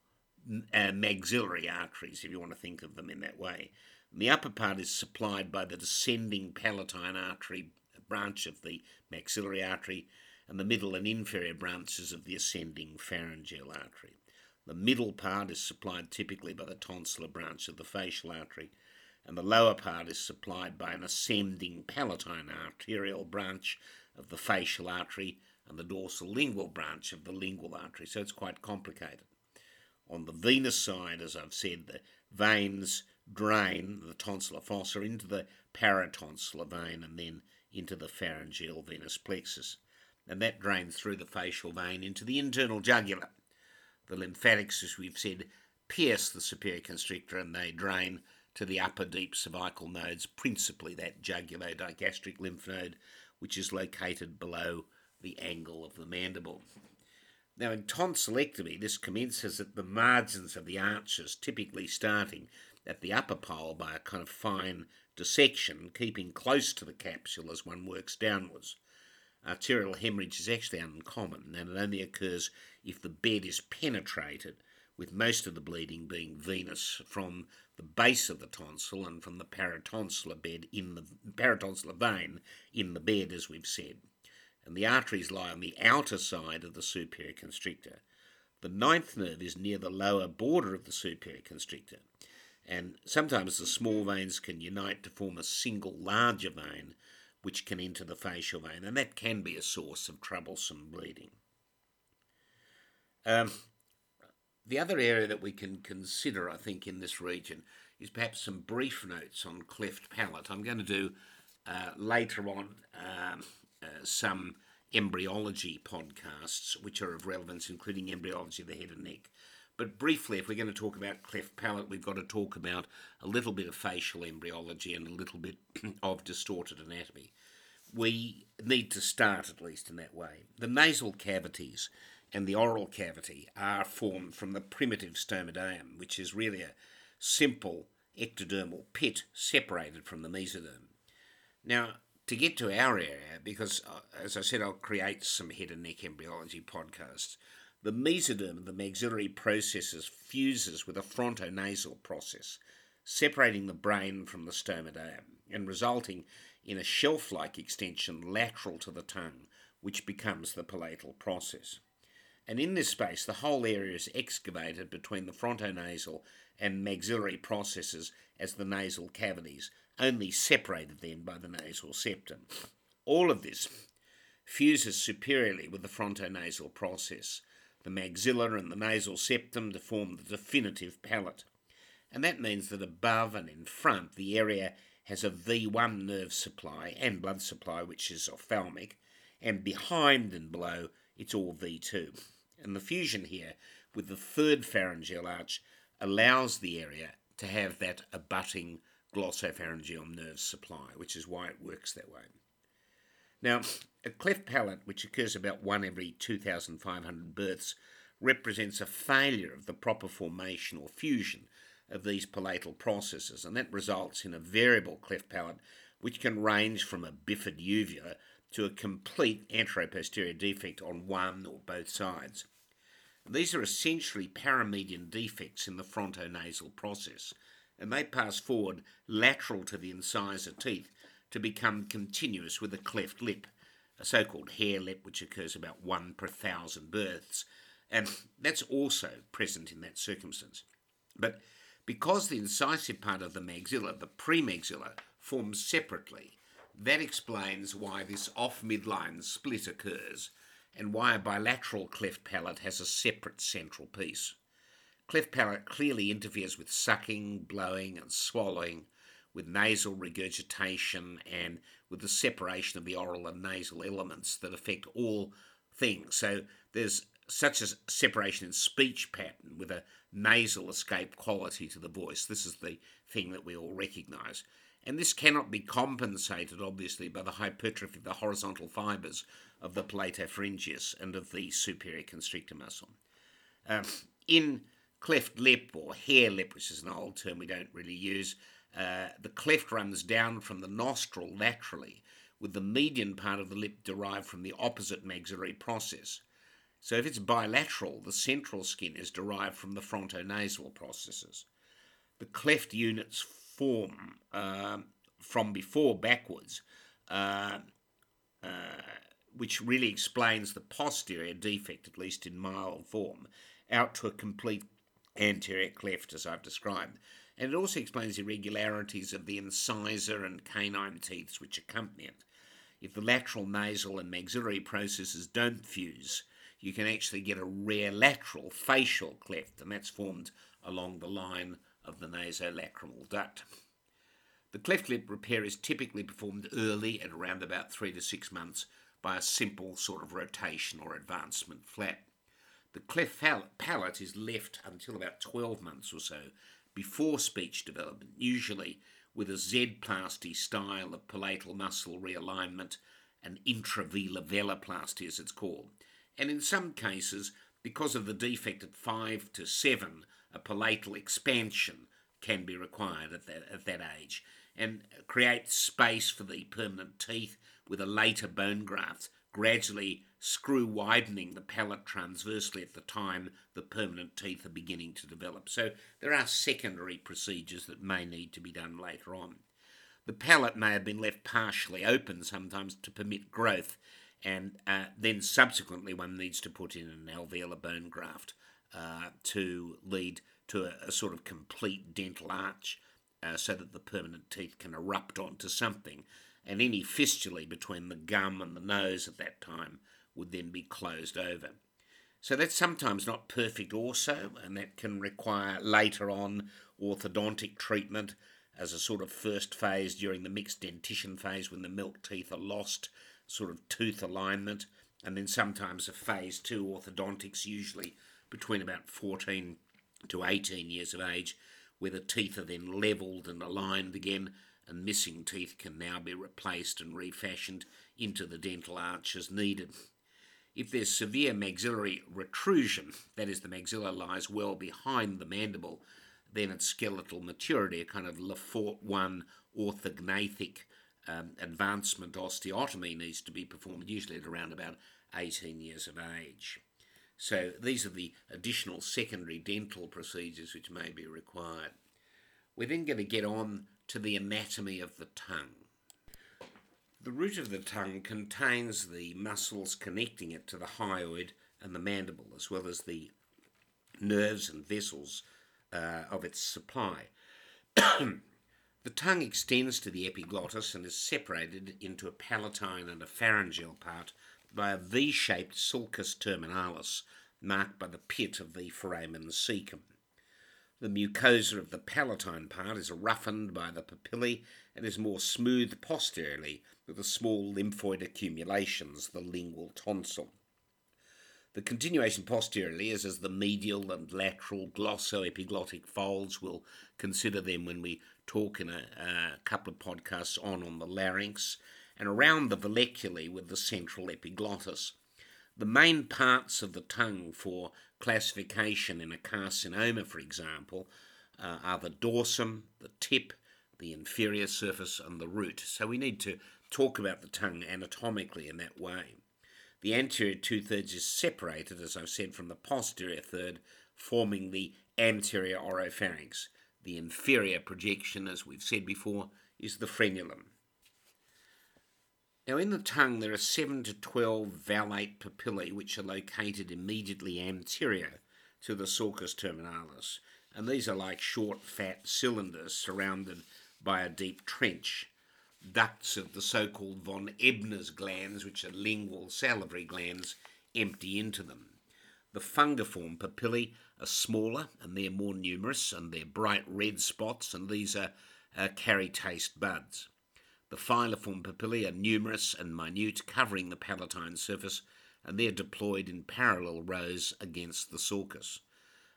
uh, maxillary arteries, if you want to think of them in that way. And the upper part is supplied by the descending palatine artery branch of the maxillary artery, and the middle and inferior branches of the ascending pharyngeal artery. The middle part is supplied typically by the tonsillar branch of the facial artery, and the lower part is supplied by an ascending palatine arterial branch of the facial artery and the dorsal lingual branch of the lingual artery. So it's quite complicated. On the venous side, as I've said, the veins drain the tonsillar fossa into the paratonsillar vein and then into the pharyngeal venous plexus, and that drains through the facial vein into the internal jugular. The lymphatics, as we've said, pierce the superior constrictor and they drain to the upper deep cervical nodes, principally that jugulodigastric lymph node, which is located below the angle of the mandible. Now, in tonsillectomy, this commences at the margins of the arches, typically starting at the upper pole by a kind of fine dissection, keeping close to the capsule as one works downwards. Arterial hemorrhage is actually uncommon and it only occurs if the bed is penetrated, with most of the bleeding being venous from the base of the tonsil and from the paratonsillar bed in the paratonsillar vein in the bed, as we've said. and the arteries lie on the outer side of the superior constrictor. The ninth nerve is near the lower border of the superior constrictor, and sometimes the small veins can unite to form a single larger vein which can enter the facial vein, and that can be a source of troublesome bleeding. Um, the other area that we can consider, I think, in this region is perhaps some brief notes on cleft palate. I'm going to do uh, later on um, uh, some embryology podcasts which are of relevance, including embryology of the head and neck. But briefly, if we're going to talk about cleft palate, we've got to talk about a little bit of facial embryology and a little bit <clears throat> of distorted anatomy. We need to start at least in that way. The nasal cavities and the oral cavity are formed from the primitive stomodeum, which is really a simple ectodermal pit separated from the mesoderm. Now, to get to our area, because uh, as I said, I'll create some head and neck embryology podcasts, the mesoderm of the maxillary processes fuses with a frontonasal process, separating the brain from the stomodeum and resulting in a shelf like extension lateral to the tongue, which becomes the palatal process. And in this space, the whole area is excavated between the frontonasal and maxillary processes as the nasal cavities, only separated then by the nasal septum. All of this fuses superiorly with the frontonasal process, the maxilla and the nasal septum to form the definitive palate. And that means that above and in front, the area has a V1 nerve supply and blood supply, which is ophthalmic, and behind and below, it's all V2. And the fusion here with the third pharyngeal arch allows the area to have that abutting glossopharyngeal nerve supply, which is why it works that way. Now, a cleft palate, which occurs about one every 2,500 births, represents a failure of the proper formation or fusion of these palatal processes, and that results in a variable cleft palate which can range from a bifid uvula to a complete anteroposterior defect on one or both sides. These are essentially paramedian defects in the frontonasal process, and they pass forward lateral to the incisor teeth to become continuous with a cleft lip, a so called hare lip, which occurs about one per thousand births, and that's also present in that circumstance. But because the incisive part of the maxilla, the premaxilla, forms separately, that explains why this off midline split occurs and why a bilateral cleft palate has a separate central piece. Cleft palate clearly interferes with sucking, blowing, and swallowing, with nasal regurgitation, and with the separation of the oral and nasal elements that affect all things. So there's such a separation in speech pattern with a nasal escape quality to the voice. This is the thing that we all recognise. And this cannot be compensated, obviously, by the hypertrophy of the horizontal fibres of the palatopharyngeus and of the superior constrictor muscle. Um, in cleft lip or hare lip, which is an old term we don't really use, uh, the cleft runs down from the nostril laterally, with the median part of the lip derived from the opposite maxillary process. So if it's bilateral, the central skin is derived from the frontonasal processes. The cleft units form uh, from before backwards, uh, uh, which really explains the posterior defect, at least in mild form, out to a complete anterior cleft, as I've described. And it also explains irregularities of the incisor and canine teeth which accompany it. If the lateral nasal and maxillary processes don't fuse, you can actually get a rare lateral facial cleft, and that's formed along the line of the nasolacrimal duct. The cleft lip repair is typically performed early at around about three to six months by a simple sort of rotation or advancement flap. The cleft palate is left until about 12 months or so before speech development, usually with a Z-plasty style of palatal muscle realignment, an intravelar veloplasty as it's called. And in some cases, because of the defect at 5 to 7, a palatal expansion can be required at that, at that age and create space for the permanent teeth with a later bone graft, gradually screw widening the palate transversely at the time the permanent teeth are beginning to develop. So there are secondary procedures that may need to be done later on. The palate may have been left partially open sometimes to permit growth, and uh, then subsequently one needs to put in an alveolar bone graft uh, to lead to a, a, sort of complete dental arch uh, so that the permanent teeth can erupt onto something, and any fistulae between the gum and the nose at that time would then be closed over. So that's sometimes not perfect also, and that can require later on orthodontic treatment as a sort of first phase during the mixed dentition phase when the milk teeth are lost, sort of tooth alignment, and then sometimes a phase two orthodontics, usually between about 14 to 18 years of age, where the teeth are then levelled and aligned again, and missing teeth can now be replaced and refashioned into the dental arch as needed. If there's severe maxillary retrusion, that is, the maxilla lies well behind the mandible, then at skeletal maturity, a kind of Le Fort 1 orthognathic um, advancement osteotomy needs to be performed, usually at around about 18 years of age. So these are the additional secondary dental procedures which may be required. We're then going to get on to the anatomy of the tongue. The root of the tongue contains the muscles connecting it to the hyoid and the mandible, as well as the nerves and vessels uh, of its supply. <coughs> the tongue extends to the epiglottis and is separated into a palatine and a pharyngeal part by a V shaped sulcus terminalis marked by the pit of the foramen cecum. The mucosa of the palatine part is roughened by the papillae and is more smooth posteriorly with the small lymphoid accumulations, the lingual tonsil. The continuation posteriorly is as the medial and lateral glossoepiglottic folds. We'll consider them when we talk in a, a couple of podcasts on on the larynx, and around the valleculae with the central epiglottis. The main parts of the tongue for classification in a carcinoma, for example, uh, are the dorsum, the tip, the inferior surface, and the root. So we need to talk about the tongue anatomically in that way. The anterior two thirds is separated, as I've said, from the posterior third, forming the anterior oropharynx. The inferior projection, as we've said before, is the frenulum. Now, in the tongue, there are 7 to 12 vallate papillae which are located immediately anterior to the sulcus terminalis, and these are like short, fat cylinders surrounded by a deep trench ducts of the so called von Ebner's glands, which are lingual salivary glands, empty into them. The fungiform papillae are smaller and they're more numerous and they're bright red spots, and these are uh, carry taste buds. The filiform papillae are numerous and minute, covering the palatine surface, and they're deployed in parallel rows against the sulcus.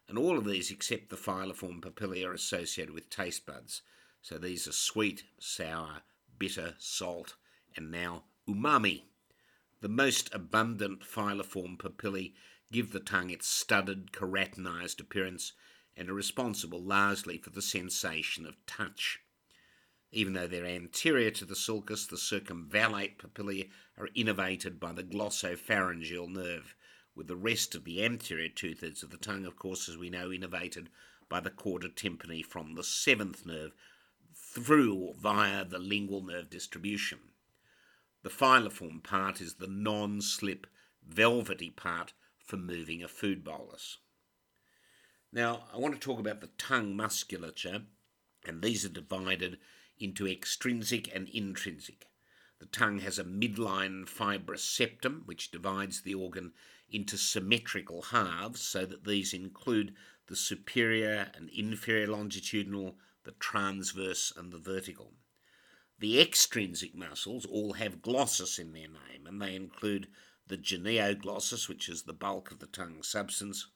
And all of these, except the filiform papillae, are associated with taste buds. So these are sweet, sour, bitter, salt, and now umami. The most abundant filiform papillae give the tongue its studded, keratinized appearance and are responsible largely for the sensation of touch. Even though they're anterior to the sulcus, the circumvallate papillae are innervated by the glossopharyngeal nerve, with the rest of the anterior two thirds of the tongue, of course, as we know, innervated by the chorda tympani from the seventh nerve, through via the lingual nerve distribution. The filiform part is the non slip, velvety part for moving a food bolus. Now, I want to talk about the tongue musculature, and these are divided into extrinsic and intrinsic. The tongue has a midline fibrous septum, which divides the organ into symmetrical halves, so that these include the superior and inferior longitudinal, the transverse, and the vertical. The extrinsic muscles all have glossus in their name, and they include the genioglossus, which is the bulk of the tongue substance,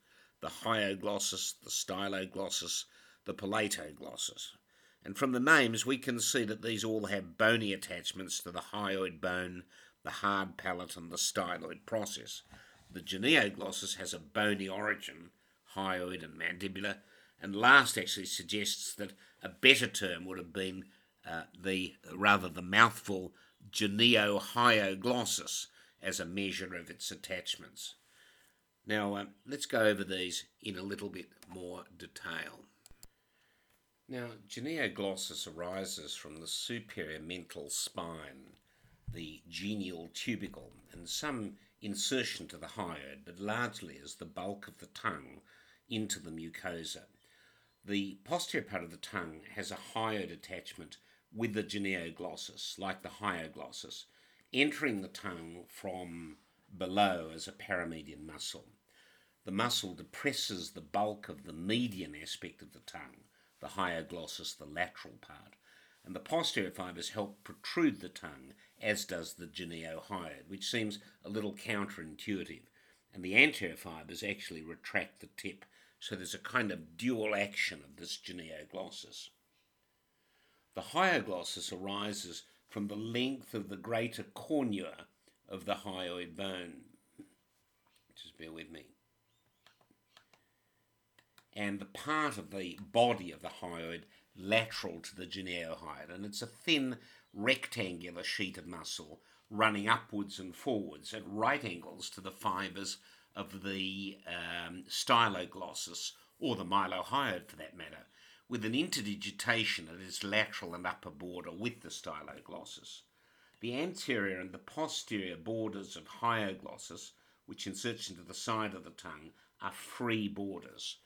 the hyoglossus, the styloglossus, the palatoglossus. And from the names, we can see that these all have bony attachments to the hyoid bone, the hard palate, and the styloid process. The genioglossus has a bony origin, hyoid and mandibular, and Last actually suggests that a better term would have been uh, the rather the mouthful geniohyoglossus as a measure of its attachments. Now, uh, let's go over these in a little bit more detail. Now, genioglossus arises from the superior mental spine, the genial tubercle, and some insertion to the hyoid, but largely as the bulk of the tongue into the mucosa. The posterior part of the tongue has a hyoid attachment with the genioglossus, like the hyoglossus, entering the tongue from below as a paramedian muscle. The muscle depresses the bulk of the median aspect of the tongue the hyoglossus, the lateral part, and the posterior fibers help protrude the tongue, as does the geniohyoid, which seems a little counterintuitive. And the anterior fibers actually retract the tip, so there's a kind of dual action of this genioglossus. The hyoglossus arises from the length of the greater cornua of the hyoid bone. Just bear with me and the part of the body of the hyoid lateral to the geniohyoid. And it's a thin rectangular sheet of muscle running upwards and forwards at right angles to the fibres of the um, styloglossus, or the mylohyoid for that matter, with an interdigitation at its lateral and upper border with the styloglossus. The anterior and the posterior borders of hyoglossus, which inserts into the side of the tongue, are free borders.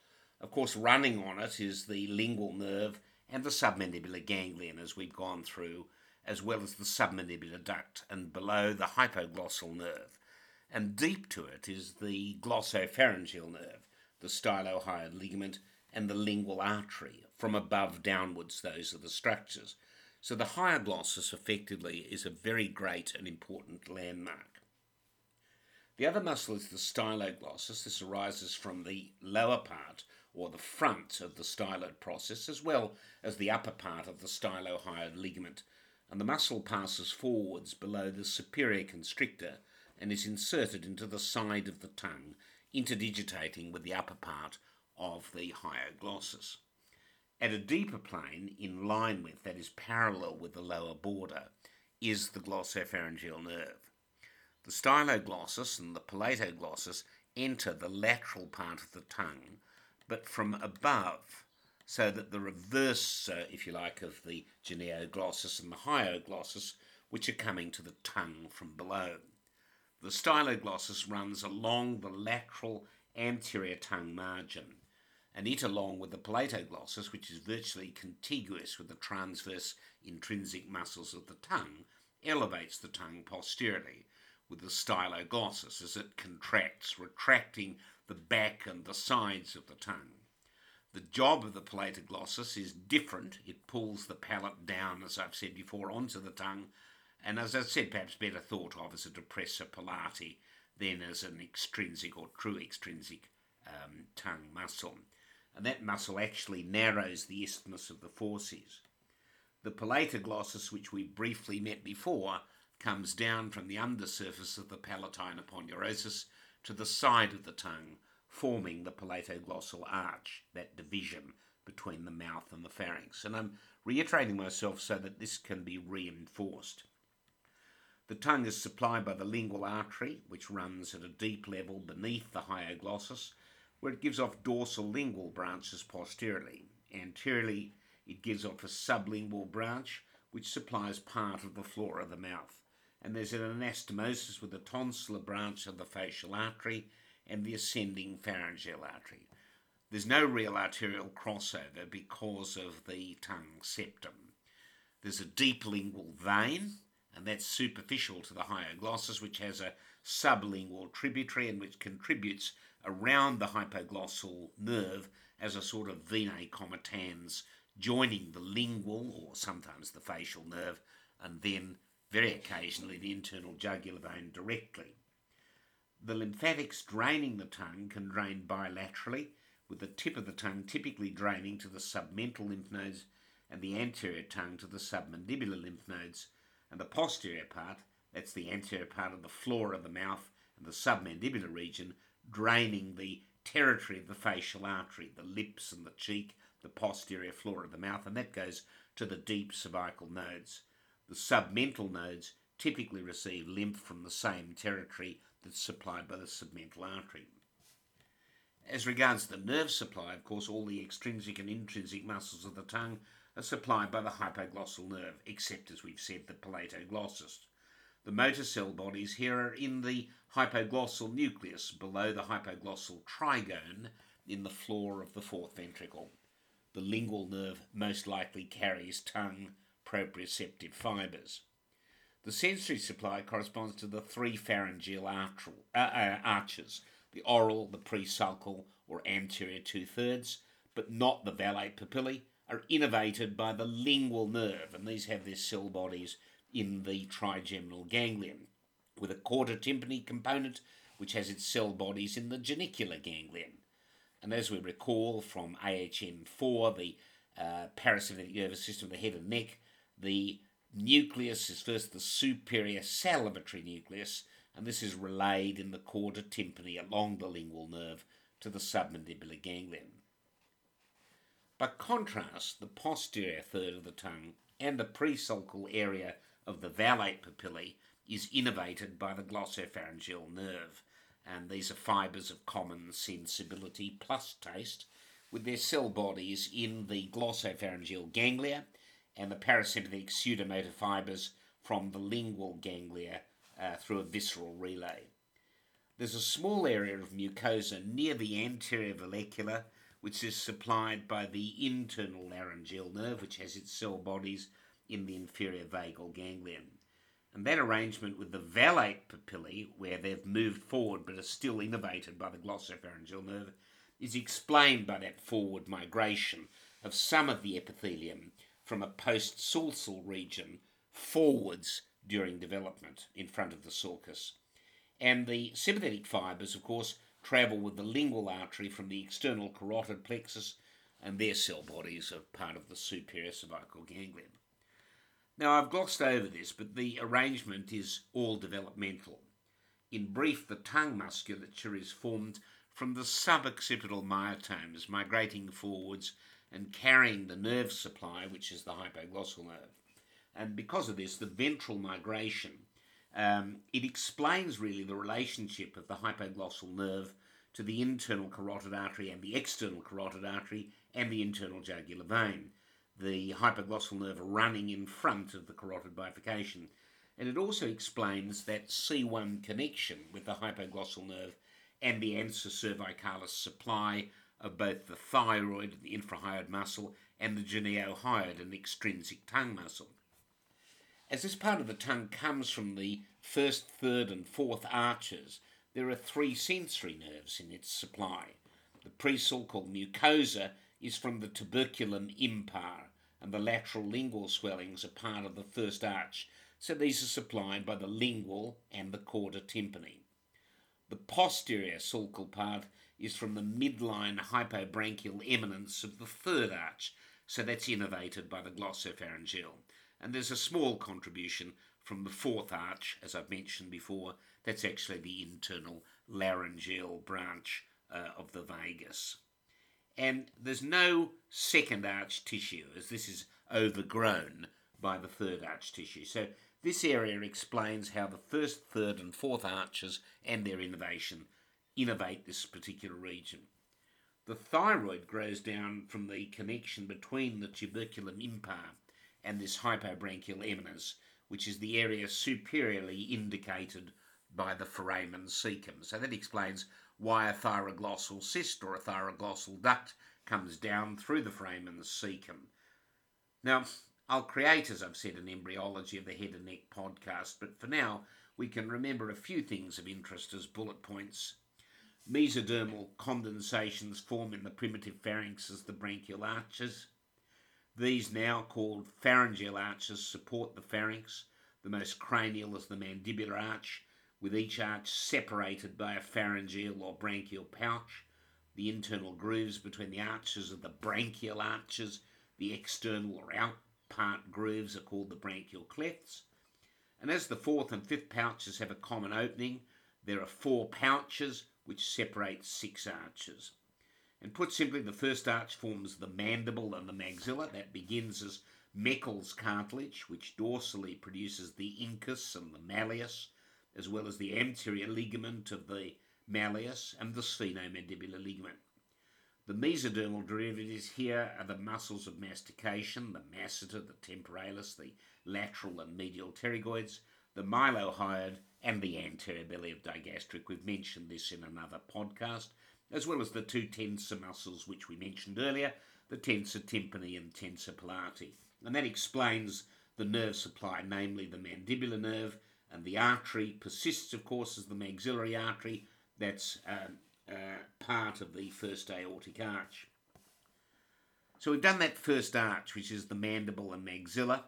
Of course, running on it is the lingual nerve and the submandibular ganglion, as we've gone through, as well as the submandibular duct, and below the hypoglossal nerve. And deep to it is the glossopharyngeal nerve, the stylohyoid ligament, and the lingual artery. From above downwards, those are the structures. So the hyoglossus effectively is a very great and important landmark. The other muscle is the styloglossus. This arises from the lower part or the front of the styloid process, as well as the upper part of the stylohyoid ligament, and the muscle passes forwards below the superior constrictor and is inserted into the side of the tongue, interdigitating with the upper part of the hyoglossus. At a deeper plane, in line with, that is parallel with the lower border, is the glossopharyngeal nerve. The styloglossus and the palatoglossus enter the lateral part of the tongue but from above, so that the reverse, uh, if you like, of the genioglossus and the hyoglossus, which are coming to the tongue from below. The styloglossus runs along the lateral anterior tongue margin, and it along with the palatoglossus, which is virtually contiguous with the transverse intrinsic muscles of the tongue, elevates the tongue posteriorly, with the styloglossus as it contracts, retracting the back and the sides of the tongue. The job of the palatoglossus is different. It pulls the palate down, as I've said before, onto the tongue, and as I've said, perhaps better thought of as a depressor palati than as an extrinsic or true extrinsic um, tongue muscle. And that muscle actually narrows the isthmus of the fauces. The palatoglossus, which we briefly met before, comes down from the undersurface of the palatine aponeurosis to the side of the tongue, forming the palatoglossal arch, that division between the mouth and the pharynx. And I'm reiterating myself so that this can be reinforced. The tongue is supplied by the lingual artery, which runs at a deep level beneath the hyoglossus, where it gives off dorsal lingual branches posteriorly. Anteriorly, it gives off a sublingual branch, which supplies part of the floor of the mouth and there's an anastomosis with the tonsillar branch of the facial artery and the ascending pharyngeal artery. There's no real arterial crossover because of the tongue septum. There's a deep lingual vein, and that's superficial to the hyoglossus, which has a sublingual tributary and which contributes around the hypoglossal nerve as a sort of venae comitans, joining the lingual or sometimes the facial nerve, and then very occasionally the internal jugular vein directly. The lymphatics draining the tongue can drain bilaterally, with the tip of the tongue typically draining to the submental lymph nodes and the anterior tongue to the submandibular lymph nodes, and the posterior part, that's the anterior part of the floor of the mouth and the submandibular region, draining the territory of the facial artery, the lips and the cheek, the posterior floor of the mouth, and that goes to the deep cervical nodes. The submental nodes typically receive lymph from the same territory that's supplied by the submental artery. As regards the nerve supply, of course, all the extrinsic and intrinsic muscles of the tongue are supplied by the hypoglossal nerve, except, as we've said, the palatoglossus. The motor cell bodies here are in the hypoglossal nucleus, below the hypoglossal trigone, in the floor of the fourth ventricle. The lingual nerve most likely carries tongue proprioceptive fibres. The sensory supply corresponds to the three pharyngeal uh, uh, arches the oral, the presulcal, or anterior two thirds, but not the vallate papillae, are innervated by the lingual nerve, and these have their cell bodies in the trigeminal ganglion, with a chorda tympani component which has its cell bodies in the genicular ganglion. And as we recall from AHN4, the uh, parasympathetic nervous system of the head and neck, the nucleus is first the superior salivatory nucleus, and this is relayed in the chorda tympani along the lingual nerve to the submandibular ganglion. By contrast, the posterior third of the tongue and the presulcal area of the vallate papillae is innervated by the glossopharyngeal nerve, and these are fibres of common sensibility plus taste, with their cell bodies in the glossopharyngeal ganglia and the parasympathetic pseudomotor fibres from the lingual ganglia uh, through a visceral relay. There's a small area of mucosa near the anterior vallecula, which is supplied by the internal laryngeal nerve, which has its cell bodies in the inferior vagal ganglion. And that arrangement with the vallate papillae, where they've moved forward but are still innervated by the glossopharyngeal nerve, is explained by that forward migration of some of the epithelium from a post sulcal region forwards during development in front of the sulcus. And the sympathetic fibres, of course, travel with the lingual artery from the external carotid plexus, and their cell bodies are part of the superior cervical ganglion. Now, I've glossed over this, but the arrangement is all developmental. In brief, the tongue musculature is formed from the suboccipital myotomes migrating forwards and carrying the nerve supply, which is the hypoglossal nerve. And because of this, the ventral migration, um, it explains really the relationship of the hypoglossal nerve to the internal carotid artery and the external carotid artery and the internal jugular vein. The hypoglossal nerve running in front of the carotid bifurcation. And it also explains that C1 connection with the hypoglossal nerve and the ansa cervicalis supply of both the thyroid, the infrahyoid muscle, and the geniohyoid and extrinsic tongue muscle. As this part of the tongue comes from the first, third, and fourth arches, there are three sensory nerves in its supply. The presulcal mucosa is from the tuberculum impar, and the lateral lingual swellings are part of the first arch, so these are supplied by the lingual and the chorda tympani. The posterior sulcal part is from the midline hypobranchial eminence of the third arch, so that's innervated by the glossopharyngeal. And there's a small contribution from the fourth arch, as I've mentioned before, that's actually the internal laryngeal branch uh, of the vagus. And there's no second arch tissue, as this is overgrown by the third arch tissue. So this area explains how the first, third, and fourth arches and their innervation innervate this particular region. The thyroid grows down from the connection between the tuberculum impar and this hypobranchial eminence, which is the area superiorly indicated by the foramen cecum. So that explains why a thyroglossal cyst or a thyroglossal duct comes down through the foramen cecum. Now, I'll create, as I've said, an embryology of the head and neck podcast, but for now, we can remember a few things of interest as bullet points. Mesodermal condensations form in the primitive pharynx as the branchial arches. These, now called pharyngeal arches, support the pharynx. The most cranial is the mandibular arch, with each arch separated by a pharyngeal or branchial pouch. The internal grooves between the arches are the branchial arches. The external or out part grooves are called the branchial clefts. And as the fourth and fifth pouches have a common opening, there are four pouches which separates six arches. And put simply, the first arch forms the mandible and the maxilla. That begins as Meckel's cartilage, which dorsally produces the incus and the malleus, as well as the anterior ligament of the malleus, and the sphenomandibular ligament. The mesodermal derivatives here are the muscles of mastication, the masseter, the temporalis, the lateral and medial pterygoids, the mylohyoid, and the anterior belly of digastric. We've mentioned this in another podcast, as well as the two tensor muscles which we mentioned earlier, the tensor tympani and tensor palati. And that explains the nerve supply, namely the mandibular nerve, and the artery persists, of course, as the maxillary artery. That's um, uh, part of the first aortic arch. So we've done that first arch, which is the mandible and maxilla.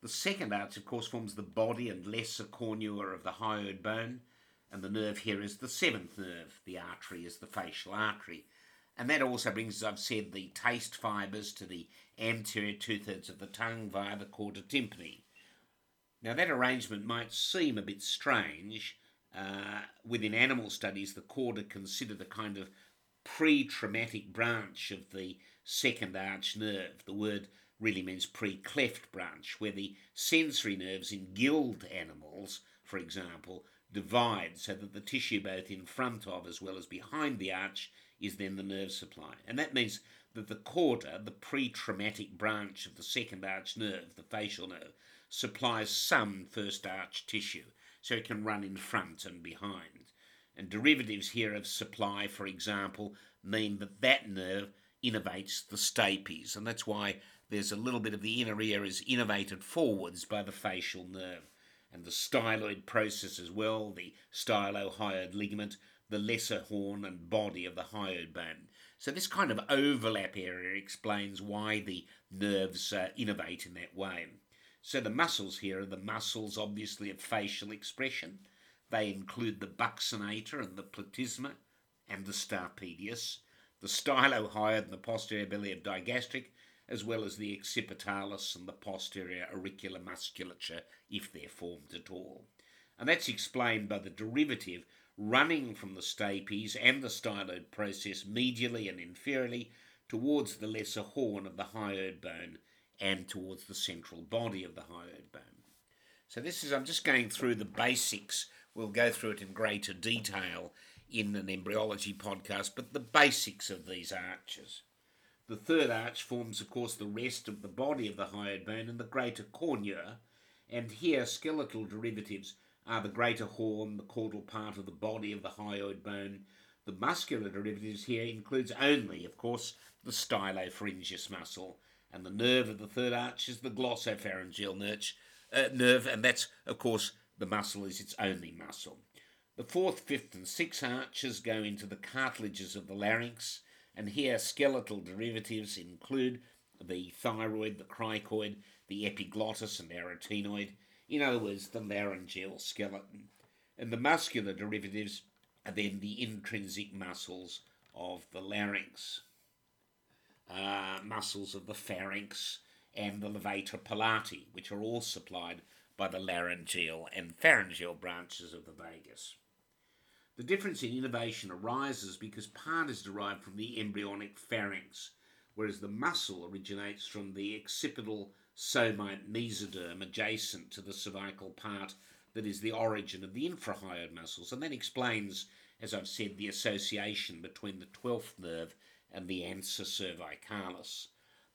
The second arch, of course, forms the body and lesser cornua of the hyoid bone, and the nerve here is the seventh nerve. The artery is the facial artery. And that also brings, as I've said, the taste fibres to the anterior two thirds of the tongue via the chorda tympani. Now, that arrangement might seem a bit strange. Uh, within animal studies, the chorda considered a kind of pre trematic branch of the second arch nerve. The word really means pre cleft branch, where the sensory nerves in gilled animals, for example, divide so that the tissue both in front of as well as behind the arch is then the nerve supply. And that means that the chorda, the pre trematic branch of the second arch nerve, the facial nerve, supplies some first arch tissue, so it can run in front and behind. And derivatives here of supply, for example, mean that that nerve innervates the stapes, and that's why there's a little bit of the inner ear is innervated forwards by the facial nerve. And the styloid process as well, the stylohyoid ligament, the lesser horn and body of the hyoid bone. So this kind of overlap area explains why the nerves uh, innervate in that way. So the muscles here are the muscles, obviously, of facial expression. They include the buccinator and the platysma and the stapedius, the stylohyoid and the posterior belly of digastric, as well as the occipitalis and the posterior auricular musculature, if they're formed at all. And that's explained by the derivative running from the stapes and the styloid process medially and inferiorly towards the lesser horn of the hyoid bone and towards the central body of the hyoid bone. So this is, I'm just going through the basics. We'll go through it in greater detail in an embryology podcast, but the basics of these arches. The third arch forms, of course, the rest of the body of the hyoid bone and the greater cornua, and here skeletal derivatives are the greater horn, the caudal part of the body of the hyoid bone. The muscular derivatives here includes only, of course, the stylopharyngeus muscle, and the nerve of the third arch is the glossopharyngeal uh, nerve, and that's, of course, the muscle is its only muscle. The fourth, fifth, and sixth arches go into the cartilages of the larynx, and here skeletal derivatives include the thyroid, the cricoid, the epiglottis, and arytenoid, in other words, the laryngeal skeleton. And the muscular derivatives are then the intrinsic muscles of the larynx, uh, muscles of the pharynx, and the levator palati, which are all supplied by the laryngeal and pharyngeal branches of the vagus. The difference in innervation arises because part is derived from the embryonic pharynx, whereas the muscle originates from the occipital somite mesoderm adjacent to the cervical part that is the origin of the infrahyoid muscles. And that explains, as I've said, the association between the 12th nerve and the ansa cervicalis.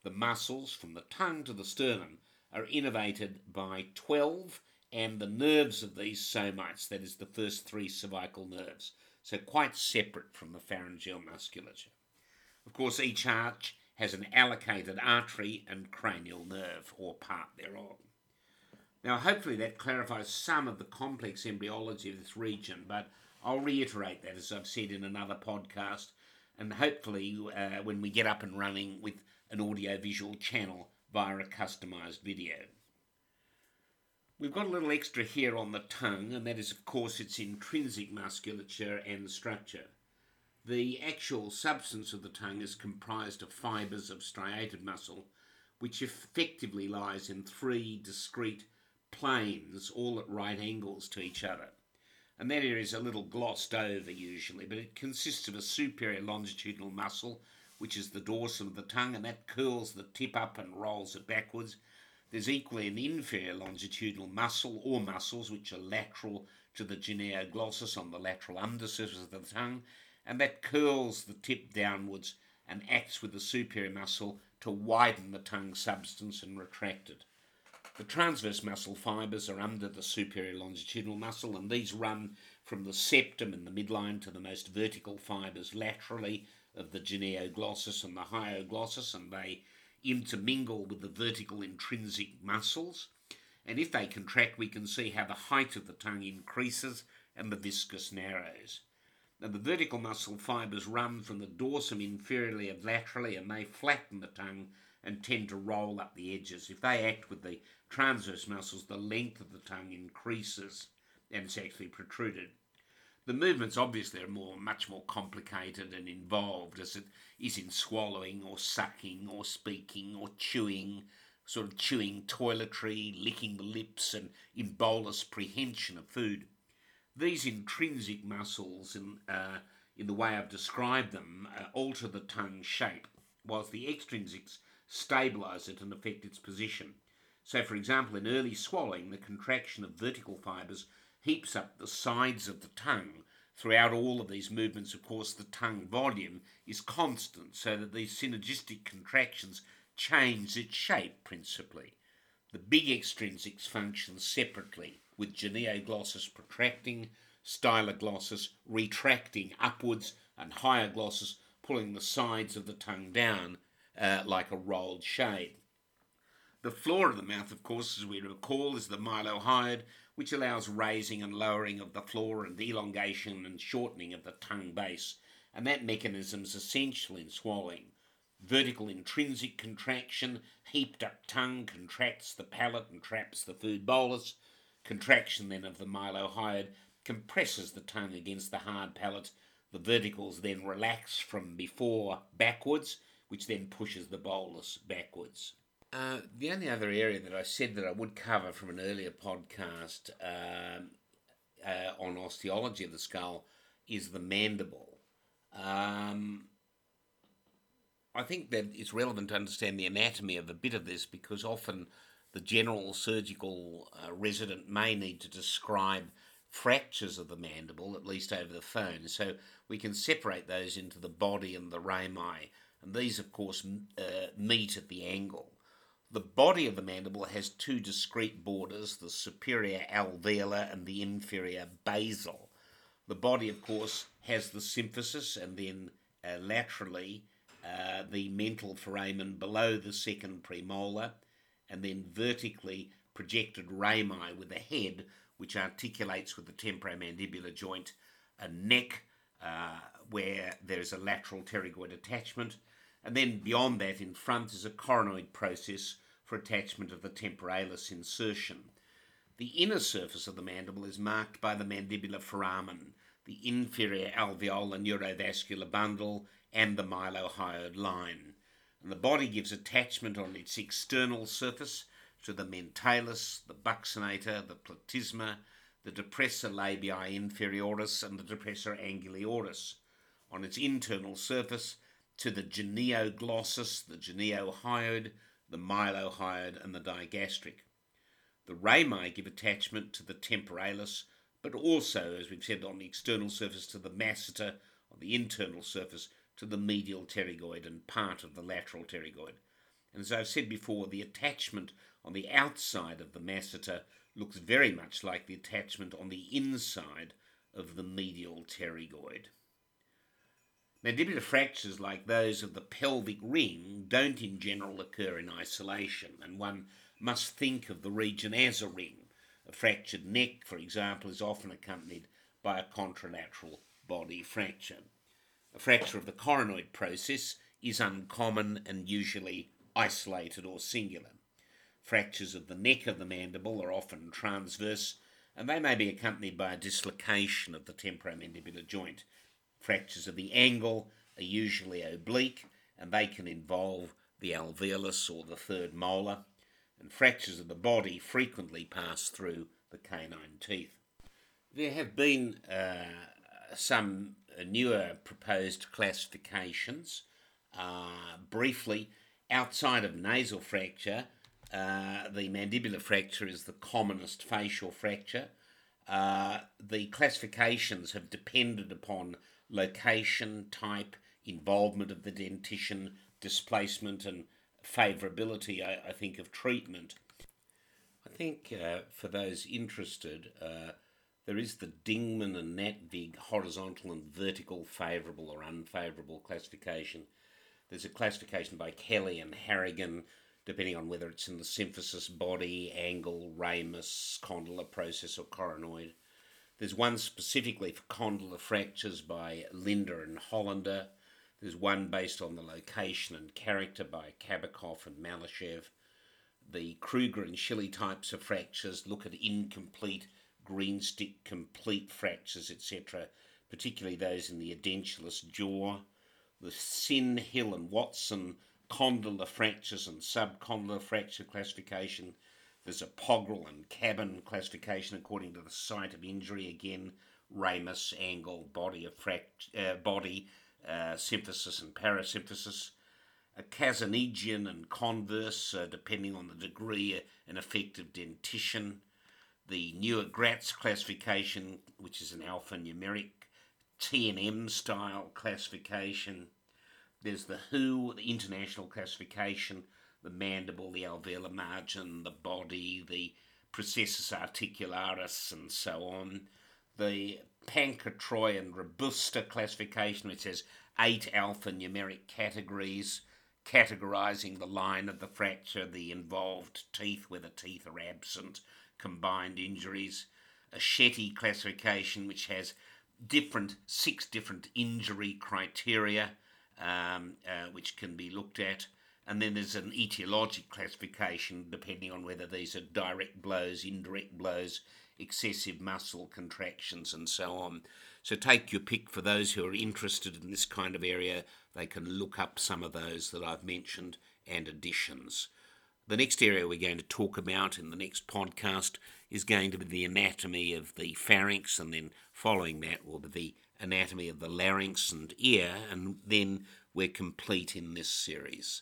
The muscles from the tongue to the sternum are innervated by 12 and the nerves of these somites, that is the first three cervical nerves, so quite separate from the pharyngeal musculature. Of course, each arch has an allocated artery and cranial nerve, or part thereof. Now, hopefully, that clarifies some of the complex embryology of this region, but I'll reiterate that as I've said in another podcast, and hopefully, uh, when we get up and running with an audio visual channel via a customized video. We've got a little extra here on the tongue, and that is, of course, its intrinsic musculature and structure. The actual substance of the tongue is comprised of fibres of striated muscle, which effectively lies in three discrete planes, all at right angles to each other. And that area is a little glossed over usually, but it consists of a superior longitudinal muscle, which is the dorsum of the tongue, and that curls the tip up and rolls it backwards. There's equally an inferior longitudinal muscle or muscles, which are lateral to the genioglossus on the lateral undersurface of the tongue, and that curls the tip downwards and acts with the superior muscle to widen the tongue substance and retract it. The transverse muscle fibres are under the superior longitudinal muscle, and these run from the septum in the midline to the most vertical fibres laterally of the genioglossus and the hyoglossus, and they intermingle with the vertical intrinsic muscles. And if they contract, we can see how the height of the tongue increases and the viscus narrows. Now, the vertical muscle fibres run from the dorsum inferiorly and laterally, and they flatten the tongue and tend to roll up the edges. If they act with the transverse muscles, the length of the tongue increases and it's actually protruded. The movements obviously are more, much more complicated and involved as it is in swallowing or sucking or speaking or chewing, sort of chewing toiletry, licking the lips, and in bolus prehension of food. These intrinsic muscles, in, uh, in the way I've described them, uh, alter the tongue shape, whilst the extrinsics stabilise it and affect its position. So, for example, in early swallowing, the contraction of vertical fibres heaps up the sides of the tongue. Throughout all of these movements, of course, the tongue volume is constant, so that these synergistic contractions change its shape principally. The big extrinsics function separately, with genioglossus protracting, styloglossus retracting upwards, and hyoglossus pulling the sides of the tongue down uh, like a rolled shade. The floor of the mouth, of course, as we recall, is the mylohyoid, which allows raising and lowering of the floor and elongation and shortening of the tongue base, and that mechanism is essential in swallowing. Vertical intrinsic contraction, heaped up tongue contracts the palate and traps the food bolus. Contraction then of the mylohyoid compresses the tongue against the hard palate. The verticals then relax from before backwards, which then pushes the bolus backwards. Uh, the only other area that I said that I would cover from an earlier podcast um, uh, on osteology of the skull is the mandible. Um, I think that it's relevant to understand the anatomy of a bit of this because often the general surgical uh, resident may need to describe fractures of the mandible, at least over the phone. So we can separate those into the body and the rami. And these, of course, uh, meet at the angle. The body of the mandible has two discrete borders, the superior alveolar and the inferior basal. The body, of course, has the symphysis and then uh, laterally uh, the mental foramen below the second premolar, and then vertically projected rami with a head which articulates with the temporomandibular joint, a neck uh, where there is a lateral pterygoid attachment, and then beyond that in front is a coronoid process for attachment of the temporalis insertion. The inner surface of the mandible is marked by the mandibular foramen, the inferior alveolar neurovascular bundle, and the mylohyoid line. And the body gives attachment on its external surface to the mentalis, the buccinator, the platysma, the depressor labii inferioris, and the depressor anguli oris. On its internal surface, to the genioglossus, the geniohyoid, the mylohyoid, and the digastric. The rami give attachment to the temporalis, but also, as we've said, on the external surface to the masseter, on the internal surface to the medial pterygoid and part of the lateral pterygoid. And as I've said before, the attachment on the outside of the masseter looks very much like the attachment on the inside of the medial pterygoid. Mandibular fractures like those of the pelvic ring don't in general occur in isolation, and one must think of the region as a ring. A fractured neck, for example, is often accompanied by a contralateral body fracture. A fracture of the coronoid process is uncommon and usually isolated or singular. Fractures of the neck of the mandible are often transverse, and they may be accompanied by a dislocation of the temporomandibular joint. Fractures of the angle are usually oblique and they can involve the alveolus or the third molar, and fractures of the body frequently pass through the canine teeth. There have been uh, some newer proposed classifications. Uh, briefly, outside of nasal fracture, uh, the mandibular fracture is the commonest facial fracture. uh, the classifications have depended upon location, type, involvement of the dentition, displacement, and favourability, I, I, think, of treatment. I think uh, for those interested, uh, there is the Dingman and Natvig horizontal and vertical favourable or unfavourable classification. There's a classification by Kelly and Harrigan, depending on whether it's in the symphysis body, angle, ramus, condylar process, or coronoid. There's one specifically for condylar fractures by Lindahl and Hollender. There's one based on the location and character by Kabakov and Malyshev. The Kruger and Schilli types of fractures look at incomplete green stick complete fractures, etc., particularly those in the edentulous jaw. The Sin, Hill, and Watson condylar fractures and subcondylar fracture classification. There's a Pogrel and Kaban classification according to the site of injury. Again, ramus, angle, body of fract- uh, body, uh, symphysis and parasymphysis. A Kazanjian and converse, uh, depending on the degree and effect of dentition. The Newer-Gratz classification, which is an alphanumeric TNM style classification. There's the WHO, the international classification, the mandible, the alveolar margin, the body, the processus articularis, and so on. The Panca-Troy and Robusta classification, which has eight alphanumeric categories categorizing the line of the fracture, the involved teeth, whether teeth are absent, combined injuries. A Shetty classification, which has different six different injury criteria, um, uh, which can be looked at. And then there's an etiologic classification depending on whether these are direct blows, indirect blows, excessive muscle contractions, and so on. So take your pick for those who are interested in this kind of area. They can look up some of those that I've mentioned and additions. The next area we're going to talk about in the next podcast is going to be the anatomy of the pharynx, and then following that will be the anatomy of the larynx and ear, and then we're complete in this series.